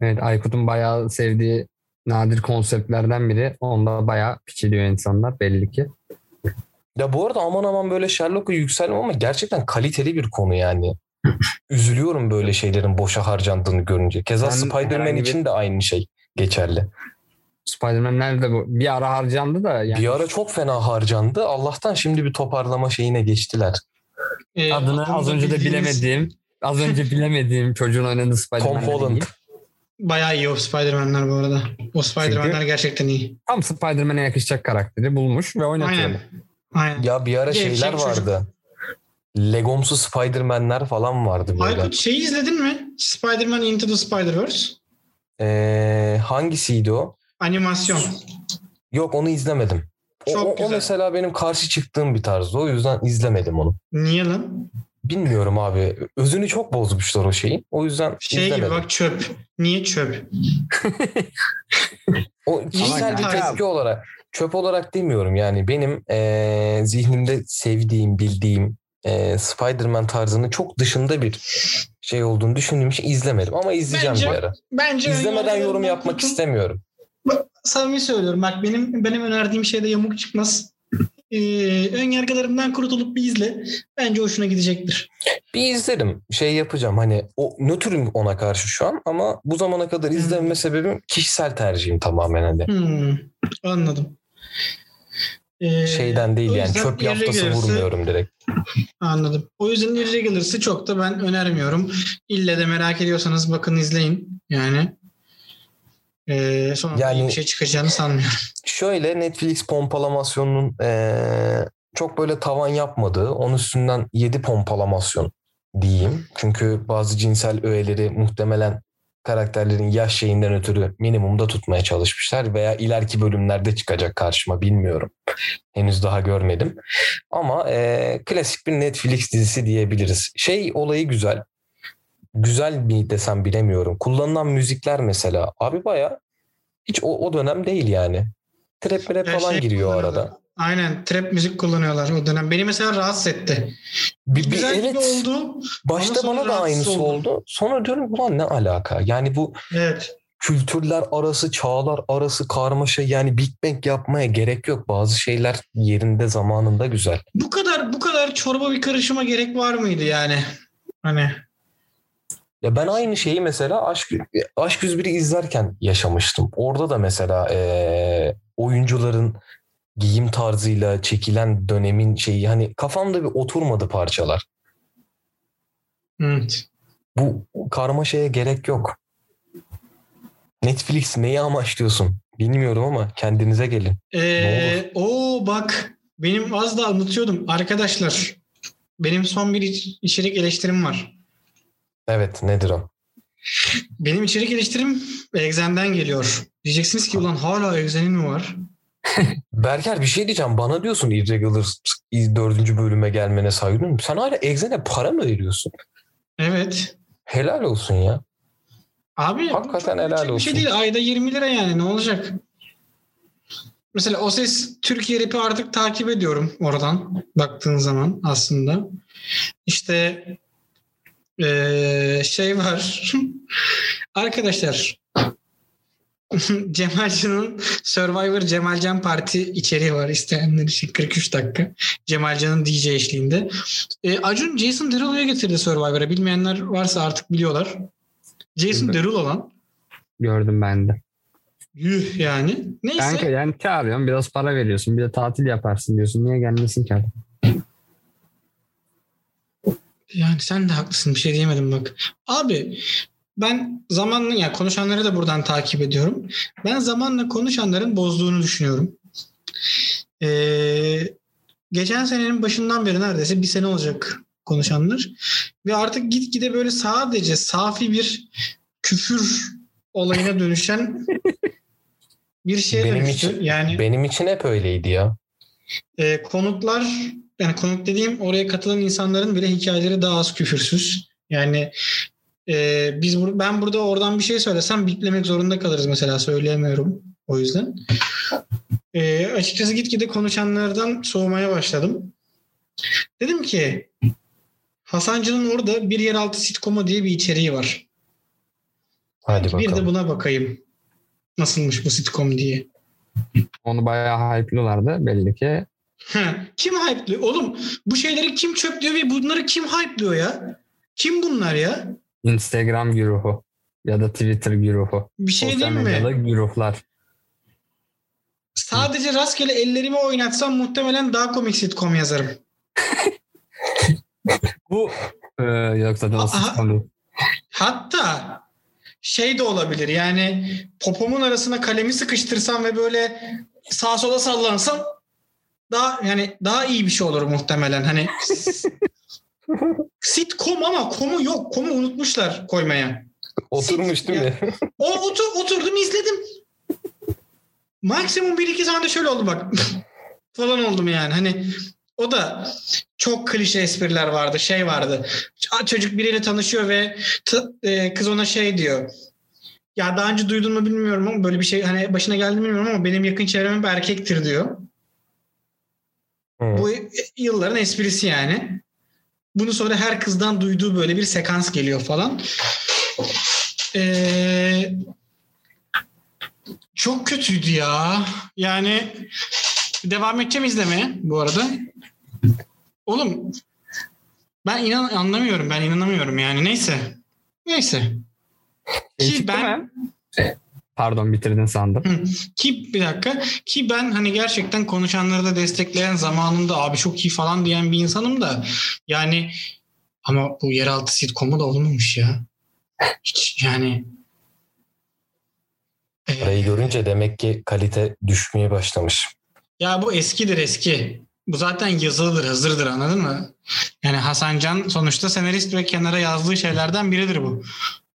Evet Aykut'un bayağı sevdiği nadir konseptlerden biri. Onda bayağı piçiliyor insanlar belli ki. Ya bu arada aman aman böyle Sherlock'a yükselmem ama gerçekten kaliteli bir konu yani. Üzülüyorum böyle şeylerin boşa harcandığını görünce. Keza Ben Spider-Man bir- için de aynı şey geçerli. Spider-Man nerede bu? Bir ara harcandı da yani Bir ara çok fena harcandı. Allah'tan şimdi bir toparlama şeyine geçtiler. Ee, adını az önce de bildiğimiz- bilemediğim az önce bilemediğim çocuğun oynadığı Tom Spider-Man. Holland. Bayağı iyi o Spider-Man'ler bu arada. O Spider-Man'ler Çünkü- gerçekten iyi. Tam Spider-Man'e yakışacak karakteri bulmuş ve oynatıyor. Aynen. Aynen. Ya bir ara Gevşek şeyler çocuk. vardı. Legomsu Spider-Man'ler falan vardı böyle. Aykut şeyi izledin mi? Spider-Man Into the Spider-Verse. Ee, hangisiydi o? Animasyon. Yok onu izlemedim. O, Çok o- o güzel. mesela benim karşı çıktığım bir tarzdı. O yüzden izlemedim onu. Niye lan? Bilmiyorum abi. Özünü çok bozmuşlar o şeyin. O yüzden Şey izlemedim. gibi bak çöp. Niye çöp? O kişisel bir tepki olarak çöp olarak demiyorum yani benim eee, zihnimde sevdiğim bildiğim eee, Spider-Man tarzının çok dışında bir şey olduğunu düşündüğüm için izlemedim ama izleyeceğim Bence- bir ara. Bence İzlemeden yorum yapmak kurtul- istemiyorum. Samimi söylüyorum. Bak benim benim önerdiğim şeyde yamuk çıkmaz. Ee, ön yargılarından kurtulup bir izle. Bence hoşuna gidecektir. Bir izlerim. Şey yapacağım hani o nötrüm ona karşı şu an ama bu zamana kadar izlememe sebebim kişisel tercihim tamamen hani. Hmm, anladım. Ee, Şeyden değil yani çöp yaftası Irregular'sı- vurmuyorum direkt. Anladım. O yüzden Irregulars'ı çok da ben önermiyorum. İlle de merak ediyorsanız bakın izleyin. Yani ee, sonra Yani- bir şey çıkacağını sanmıyorum. Şöyle Netflix pompalamasyonunun eee, çok böyle tavan yapmadığı, onun üstünden 7 pompalamasyon diyeyim. Çünkü bazı cinsel öğeleri muhtemelen karakterlerin yaş şeyinden ötürü minimumda tutmaya çalışmışlar veya ileriki bölümlerde çıkacak karşıma bilmiyorum. Henüz daha görmedim. Ama eee, klasik bir Netflix dizisi diyebiliriz. Şey olayı güzel. Güzel mi desem bilemiyorum. Kullanılan müzikler mesela abi baya hiç o, o dönem değil yani. Trap rap Ya falan şey giriyor arada. Aynen trap müzik kullanıyorlar o dönem. Beni mesela rahatsız etti. Bir, bir- Güzel evet gibi oldu. başta bana da aynısı oldum. oldu. Sonra diyorum ulan ne alaka? Yani bu Evet. kültürler arası, çağlar arası karmaşa yani Big Bang yapmaya gerek yok. Bazı şeyler yerinde zamanında güzel. Bu kadar bu kadar çorba bir karışıma gerek var mıydı yani? Hani Ya ben aynı şeyi mesela Aşk, Aşk 101'i izlerken yaşamıştım. Orada da mesela eee, oyuncuların giyim tarzıyla çekilen dönemin şeyi hani kafamda bir oturmadı parçalar. evet. Bu karmaşaya gerek yok. Netflix neyi amaçlıyorsun? Bilmiyorum ama kendinize gelin. Ee, o bak benim az da unutuyordum. Arkadaşlar benim son bir iç- içerik eleştirim var. Evet nedir o? Benim içerik eleştirim Exen'den geliyor. Diyeceksiniz ki ulan hala Exen'in mi var? Berker bir şey diyeceğim. Bana diyorsun Irregulars dördüncü bölüme gelmene saygı duyuyorum. Sen hala Exen'e para mı veriyorsun? Evet. Helal olsun ya. Abi Hakikaten helal büyük Bir şey olsun. değil. Ayda 20 lira yani ne olacak? Mesela o ses Türkiye Rap'i artık takip ediyorum oradan baktığın zaman aslında. İşte eee, şey var. Arkadaşlar Cemalcan'ın Survivor Cemalcan Parti içeriği var isteyenler için 43 dakika. Cemalcan'ın DJ eşliğinde. E, Acun Jason Derulo'yu getirdi Survivor'a. Bilmeyenler varsa artık biliyorlar. Jason. Derulo lan. Gördüm ben de. Yuh yani. Neyse. Kanka yani çağırıyorsun biraz para veriyorsun bir de tatil yaparsın diyorsun. Niye gelmesin ki adam? Yani sen de haklısın bir şey diyemedim bak. Abi ben zamanla ya konuşanları da buradan takip ediyorum. Ben zamanla konuşanların bozduğunu düşünüyorum. Ee, geçen senenin başından beri neredeyse bir sene olacak konuşanlar. Ve artık gitgide böyle sadece safi bir küfür olayına dönüşen bir şeye Benim dönüştü. için- yani Benim için hep öyleydi ya. e, konuklar yani konuk dediğim oraya katılan insanların bile hikayeleri daha az küfürsüz. Yani e, biz bur- ben burada oradan bir şey söylesem biplemek zorunda kalırız mesela söyleyemiyorum o yüzden. E, açıkçası gitgide konuşanlardan soğumaya başladım. Dedim ki Hasancı'nın orada bir yeraltı sitcomu diye bir içeriği var. Hadi Bir bakalım. de buna bakayım. Nasılmış bu sitcom diye. Onu bayağı hype'lılardı belli ki. Kim hype'lıyor? Oğlum bu şeyleri kim çöplüyor ve bunları kim hype'lıyor ya? Kim bunlar ya? Instagram güruhu ya da Twitter güruhu. Bir şey Sosyal medyada mi? güruhlar. Sadece rastgele ellerimi oynatsam muhtemelen daha komik sitcom yazarım. Bu e, yok zaten o değil. Hatta şey de olabilir yani popomun arasına kalemi sıkıştırsam ve böyle sağa sola sallansam daha yani daha iyi bir şey olur muhtemelen. Hani sitcom ama komu yok. Komu unutmuşlar koymaya. Oturmuş değil mi? O otur, oturdum izledim. Maksimum bir iki saniye şöyle oldu bak. falan oldum yani. Hani o da çok klişe espriler vardı. Şey vardı. Çocuk biriyle tanışıyor ve t- e, kız ona şey diyor. Ya daha önce duydun mu bilmiyorum ama böyle bir şey hani başına geldi mi bilmiyorum ama benim yakın çevrem hep erkektir diyor. Hı. Bu yılların esprisi yani. Bunu sonra her kızdan duyduğu böyle bir sekans geliyor falan. Ee, çok kötüydü ya. Yani devam edeceğim izlemeye bu arada. Oğlum ben inan anlamıyorum. Ben inanamıyorum yani. Neyse. Neyse. Şey Ki ben? Pardon bitirdin sandım. ki bir dakika ki ben hani gerçekten konuşanları da destekleyen zamanında abi çok iyi falan diyen bir insanım da yani ama bu yeraltı sitcomu da olmamış ya. Hiç yani Ee, Parayı görünce demek ki kalite düşmeye başlamış. ya bu eskidir eski. Bu zaten yazılıdır, hazırdır anladın mı? Yani Hasan Can sonuçta senarist ve kenara yazdığı şeylerden biridir bu.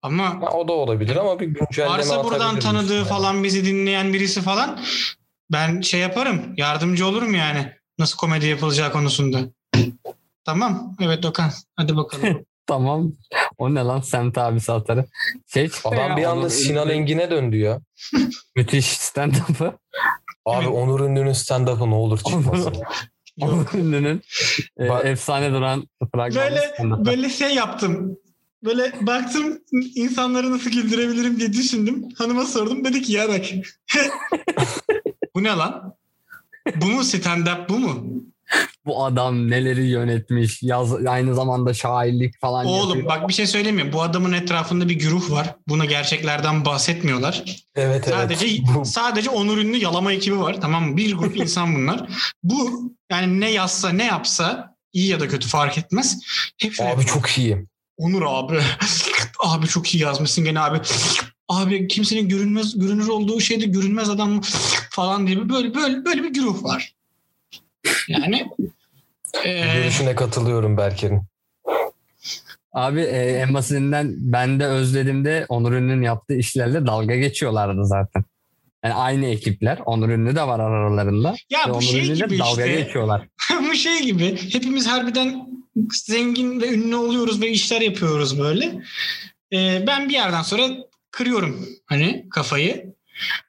Ama Ha, o da olabilir ama bir güncelleme varsa buradan tanıdığı yani? falan bizi dinleyen birisi falan ben şey yaparım. Yardımcı olurum yani. Nasıl komedi yapılacağı konusunda. Tamam. Evet Okan. Hadi bakalım. Tamam. O ne lan semt abisi atarı. Şey çıktı Adam ya, bir anda Onur Sinan Ünlü- Engin'e döndü ya. Müthiş stand-up'ı. Abi Evet. Onur Ünlü'nün stand-up'ı ne olur çıkmasın. Onur Ünlü'nün e, efsane duran fragmanı Böyle böyle şey yaptım. Böyle baktım insanları nasıl güldürebilirim diye düşündüm. Hanıma sordum. Dedi ki ya bak. bu ne lan? Bu mu stand-up bu mu? Bu adam neleri yönetmiş. Yaz, aynı zamanda şairlik falan Oğlum yapıyor. bak bir şey söyleyeyim mi? Bu adamın etrafında bir güruh var. Buna gerçeklerden bahsetmiyorlar. Evet evet. Sadece Bu- sadece Onur Ünlü yalama ekibi var. Tamam mı? Bir grup insan bunlar. Bu yani ne yazsa ne yapsa iyi ya da kötü fark etmez. Hep şöyle Abi çok iyi. Onur abi. abi çok iyi yazmışsın gene abi. Abi kimsenin görünmez görünür olduğu şeyde görünmez adam falan diye böyle böyle böyle bir güruh var. Yani eee, Görüşüne katılıyorum Berker'in. Abi e, en basitinden ben de özlediğimde Onur Ünlü'nün yaptığı işlerle dalga geçiyorlardı zaten. Yani aynı ekipler. Onur Ünlü de var aralarında. ya Ve bu Onur şey Ünlü'yle gibi dalga işte. geçiyorlar. bu şey gibi. Hepimiz harbiden zengin ve ünlü oluyoruz ve işler yapıyoruz böyle. Ee, ben bir yerden sonra kırıyorum hani kafayı.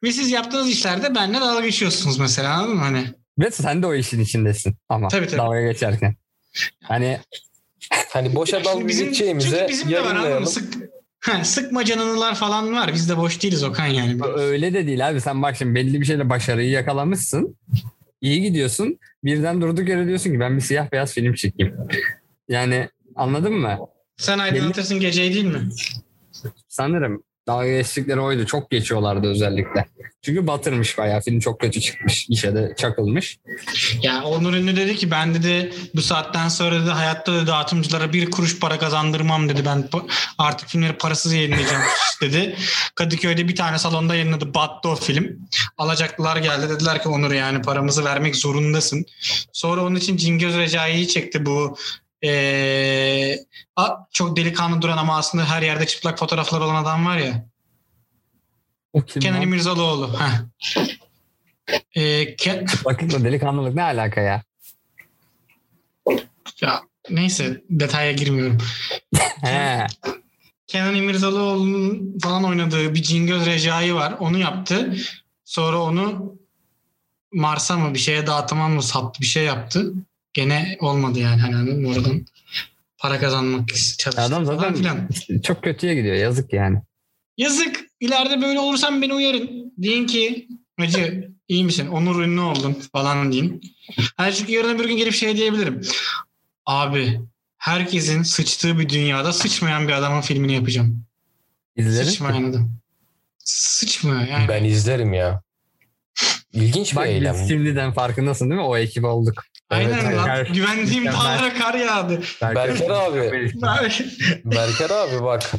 Ve siz yaptığınız işlerde benimle dalga geçiyorsunuz mesela anladın mı? Hani Ve sen de o işin içindesin ama Tabii, tabii. dalga geçerken. Hani Hani boşa dalga bizim, geçeceğimize çünkü bizim de var anladın mı? Sık, ha, sıkma canınılar falan var. Biz de boş değiliz Okan yani. öyle de değil abi. Sen bak şimdi belli bir şeyle başarıyı yakalamışsın. İyi gidiyorsun. Birden durduk yere diyorsun ki ben bir siyah beyaz film çekeyim. Yani anladın mı? Sen aydınlatırsın geceyi değil mi? Sanırım dalga geçtikleri oydu. Çok geçiyorlardı özellikle. Çünkü batırmış bayağı. Film çok kötü çıkmış. İşe de çakılmış. Ya Onur Ünlü dedi ki ben dedi bu saatten sonra dedi hayatta dedi dağıtımcılara bir kuruş para kazandırmam dedi. Ben artık filmleri parasız yayınlayacağım dedi. Kadıköy'de bir tane salonda yayınladı. Battı o film. Alacaklılar geldi. Dediler ki Onur yani paramızı vermek zorundasın. Sonra onun için Cingöz Recai'yi çekti bu ee, çok delikanlı duran ama aslında her yerde çıplak fotoğraflar olan adam var ya. O kim Kenan? İmirzalıoğlu. Ee, Ke- Bakın delikanlılık ne alaka ya? ya, neyse detaya girmiyorum. Kenan İmirzalıoğlu'nun falan oynadığı bir Cingöz Recai var. Onu yaptı. Sonra onu Mars'a mı bir şeye dağıtıma mı sattı bir şey yaptı. Gene olmadı yani. Hani anladın mı? oradan para kazanmak çalıştı Adam falan zaten filan. çok kötüye gidiyor. Yazık yani. Yazık. İleride böyle olursam beni uyarın. Deyin ki Hacı iyi misin? Onur ünlü oldun falan deyin. Hani çünkü yarın bir gün gelip şey diyebilirim. Abi herkesin sıçtığı bir dünyada sıçmayan bir adamın filmini yapacağım. İzlerim. Sıçmayan adam. Sıçmıyor yani. Ben izlerim ya. İlginç bir Bak eylem. biz şimdiden farkındasın değil mi? O ekip olduk. Aynen Evet, lan. evet. Güvendiğim dağlara kar yağdı. Berker abi. Berker abi bak.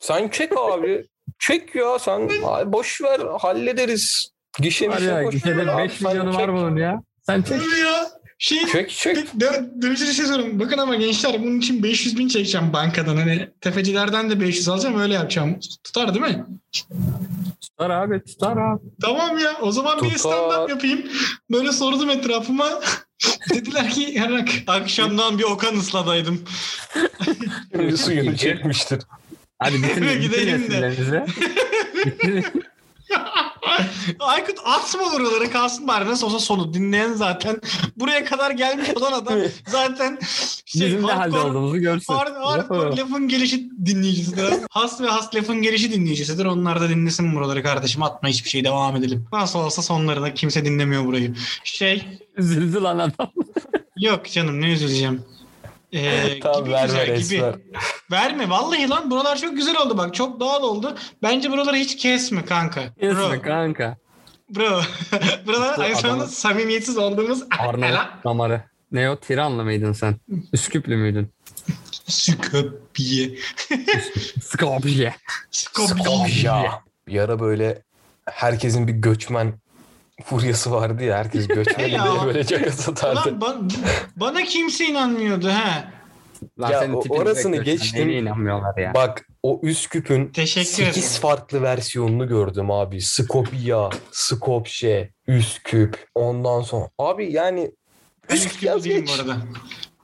Sen çek abi. Çek ya sen. Boş ver hallederiz. Gişe Var ya gişede abi, 5 sen milyonu var bunun ya. Sen çek. Dur ya. Şey, Çek çek. Dö- şey sorayım. Bakın ama gençler bunun için 500 bin çekeceğim bankadan. Hani tefecilerden de 500 alacağım öyle yapacağım. Tutar değil mi? Tutar abi tutar abi. Tamam ya o zaman bir Tutar. stand-up yapayım. Böyle sordum etrafıma. Dediler ki yarak. Akşamdan bir Okan ısladaydım. Suyunu çekmiştir. Hadi bitirin, Eve gidelim de. Aykut atma oraları kalsın bari nasıl olsa sonu dinleyen zaten buraya kadar gelmiş olan adam zaten şey, Bizim ne halde hardcore- olduğumuzu görsün. Hard, hardcore lafın gelişi dinleyicisidir. has ve has lafın gelişi dinleyicisidir. Onlar da dinlesin buraları kardeşim. Atma hiçbir şey devam edelim. Nasıl olsa sonlarında kimse dinlemiyor burayı. Şey Üzüldü lan adam. yok canım ne üzüleceğim. Ee, Tamam gibi ver güzel gibi. Verme vallahi lan buralar çok güzel oldu bak çok doğal oldu. Bence buraları hiç kesme kanka. Bro. Kesme kanka. Bro. buralar Bu ay sonunda adamın- samimiyetsiz olduğumuz Arnavut damarı. Ne o? Tiranlı mıydın sen? Üsküplü müydün? Skopiye. Skopje. Skopiye. Ya. Bir ara böyle herkesin bir göçmen furyası vardı ya. Herkes göçmen Ya. diye böyle caka satardı. Ulan ba- bana kimse inanmıyordu ha. Lan Ya senin orasını geçtim. İnanmıyorlar ya. Bak o Üsküp'ün Teşekkür 8 ederim. farklı versiyonunu gördüm abi. Skopya, Skopje, Üsküp. Ondan sonra. Abi yani Ben Üsküp değilim geç. bu arada.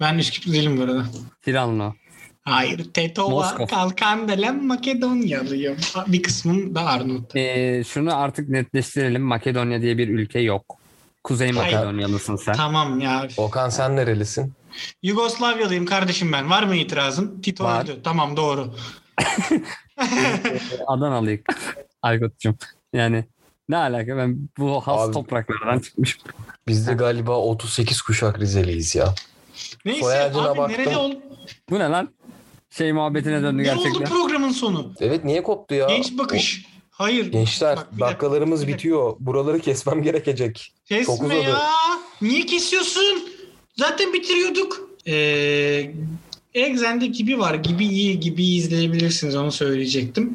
Ben Üsküplü değilim bu arada. Tiranlı. Hayır. Tetova, Moskova. Kalkandelen Makedonyalıyım. Bir kısmım da Arnavut. Ee, şunu artık netleştirelim. Makedonya diye bir ülke yok. Kuzey. Makedonyalısın sen. Tamam ya. Okan sen nerelisin? Yugoslavyalıyım kardeşim ben. Var mı itirazın? Tito Var. öldü. Tamam doğru. Adanalıyım. Aykut'cum. Yani ne alaka ben bu has Abi- topraklardan çıkmışım. Biz de galiba 38 kuşak Rizeliyiz ya. Neyse Soyadına abi baktım. nerede ol? Bu ne lan? Şey muhabbetine döndü Ne oldu gerçekten. programın sonu? Evet niye koptu ya? Genç bakış. Hayır. O- gençler Bak, dakikalarımız dakika. bitiyor. Buraları kesmem gerekecek. Çok Kesme uzadı. ya. Niye kesiyorsun? Zaten bitiriyorduk. Ee, Exxen'de gibi var. Gibi iyi gibi izleyebilirsiniz onu söyleyecektim.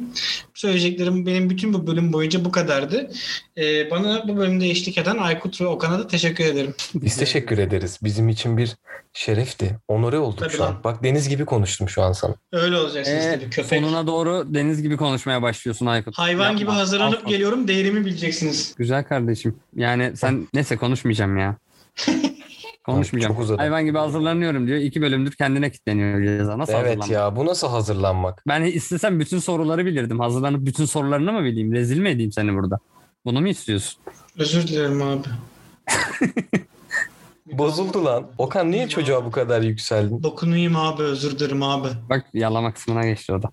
Söyleyeceklerim benim bütün bu bölüm boyunca bu kadardı. Ee, bana bu bölümde eşlik eden Aykut ve Okan'a da teşekkür ederim. Biz teşekkür ederiz. Bizim için bir şerefti. Onore olduk Tabii şu an. lan. Bak Deniz gibi konuştum şu an sana. Öyle olacaksınız Ee, tabii köpek. sonuna doğru deniz gibi konuşmaya başlıyorsun Aykut. Hayvan Yapma. gibi hazırlanıp Alfa. geliyorum. Değerimi bileceksiniz. Güzel kardeşim. Yani sen neyse konuşmayacağım ya. Konuşmayacağım. Çok uzadı. Hayvan gibi hazırlanıyorum diyor. İki bölümdür kendine kilitleniyor ceza. Nasıl evet ya bu nasıl hazırlanmak? Ben istesem bütün soruları bilirdim. Hazırlanıp bütün sorularını mı bileyim? Rezil mi edeyim seni burada? Bunu mu istiyorsun? Özür dilerim abi. Bozuldu lan. Okan niye çocuğa bu kadar yükseldin? Dokunayım abi özür dilerim abi. Bak yalama kısmına geçti o da.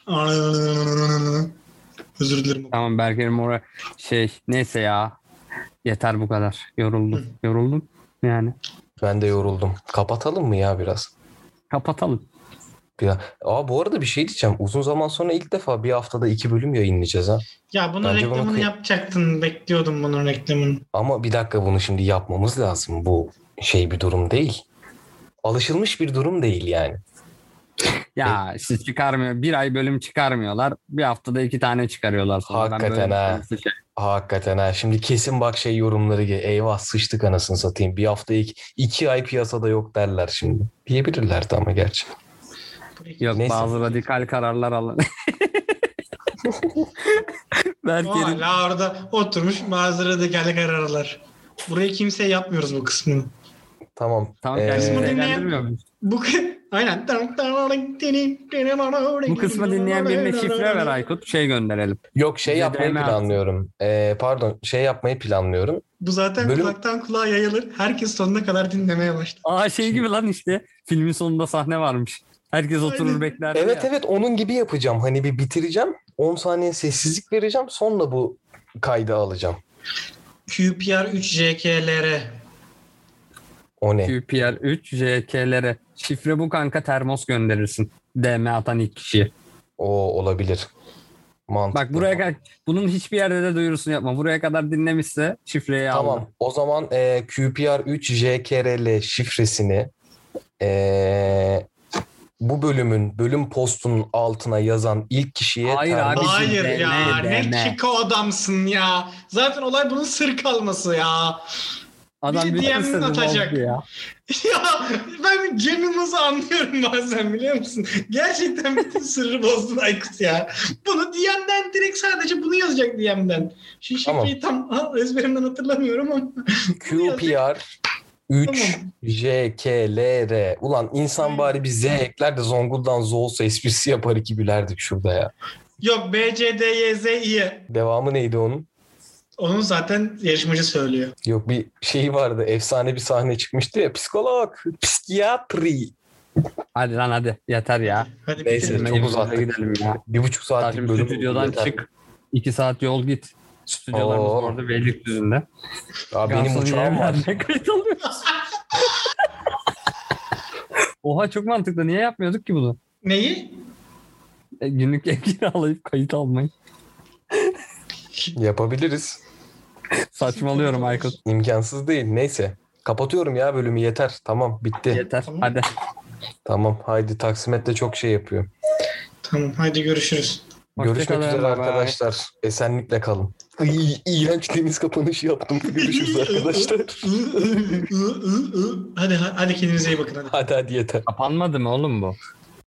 Özür dilerim. Tamam Berker'im oraya şey neyse ya. Yeter bu kadar. Yoruldum. Yoruldum. Yani Ben de yoruldum. Kapatalım mı ya biraz? kapatalım. Ya, aa bu arada bir şey diyeceğim. Uzun zaman sonra ilk defa bir haftada iki bölüm yayınlayacağız ha. Ya bunun Bence bunu reklamını kıy- yapacaktın. Bekliyordum bunun reklamını. Ama bir dakika bunu şimdi yapmamız lazım. Bu şey bir durum değil. Alışılmış bir durum değil yani. Ya işte çıkarmıyor. Bir ay bölüm çıkarmıyorlar. Bir haftada iki tane çıkarıyorlar. Sonra. Ben Hakikaten ha. şey- Hakikaten ha. Şimdi kesin bak şey yorumları ge- eyvah sıçtık anasını satayım. Bir hafta ilk iki ay piyasada yok derler şimdi. Diyebilirlerdi ama gerçi. Yok Neyse. bazı radikal kararlar alın. Berker'in Hala orada oturmuş bazı radikal kararlar. Burayı kimseye yapmıyoruz bu kısmını. Tamam. Tamam Ee, kendimi dinleyen-? Bu aynen. Bu kısmı dinleyen birine şifre ver Aykut. Şey gönderelim. Yok şey Bize yapmayı planlıyorum. Ee, pardon şey yapmayı planlıyorum. Bu zaten Bölüm- kulaktan kulağa yayılır. Herkes sonuna kadar dinlemeye başlar. Aa şey gibi lan işte. Filmin sonunda sahne varmış. Herkes oturur Aynen. bekler. Evet ya. evet onun gibi yapacağım. Hani bir bitireceğim. 10 saniye sessizlik vereceğim. Sonra bu kaydı alacağım. QPR 3 JKLR. O ne? QPR 3 JK'lere. Şifre bu kanka termos gönderirsin. DM atan ilk kişiye. O olabilir. Mantıklı. Bak buraya kadar bunun hiçbir yerde de duyurusunu yapma. Buraya kadar dinlemişse şifreyi al. Tamam. O zaman e, QPR 3 JKRL şifresini e, bu bölümün bölüm postunun altına yazan ilk kişiye Hayır abi. Hayır deme, ya deme. ne çiko adamsın ya. Zaten olay bunun sır kalması ya. Adam Biri bütün DM sırrı atacak. ya. Ya ben Cem Yılmaz'ı anlıyorum bazen biliyor musun? Gerçekten bütün sırrı bozdun Aykut ya. Bunu DM'den direkt sadece bunu yazacak DM'den. Şu şifreyi tam ha, ezberimden hatırlamıyorum ama. QPR 3 Tamam. JKLR. Ulan insan bari bir Z ekler de Zonguldak'tan Z olsa esprisi yapar iki gülerdik şurada ya. Yok B, C, D, Y, Z, İ. Devamı neydi onun? Onu zaten yarışmacı söylüyor. Yok bir şey vardı. Efsane bir sahne çıkmıştı ya. Psikolog, psikiyatri. Hadi lan hadi yeter ya. Hadi Neyse, bitirelim. çok uzattık. gidelim ya. Bir buçuk saatlik Saatlik bölüm. stüdyodan yeter. çık. 2 saat yol git. Stüdyolarımız Oo. bu arada Beylikdüzü'nde. Aa, benim uçağım var. kayıt alıyoruz. Oha çok mantıklı. Niye yapmıyorduk ki bunu? Neyi? E, günlük ev kiralayıp kayıt almayı. Yapabiliriz. Saçmalıyorum Aykut. İmkansız değil. Neyse. Kapatıyorum ya bölümü yeter. Tamam bitti. Yeter. Tamam. Hadi. Tamam haydi taksimetle çok şey yapıyor. Tamam hadi görüşürüz. Görüşmek Hoşçakalın, üzere bye bye. arkadaşlar. Esenlikle kalın. Ay, iğrenç deniz kapanışı yaptım. Görüşürüz arkadaşlar. hadi hadi kendinize iyi bakın hadi. hadi hadi yeter. Kapanmadı mı oğlum bu?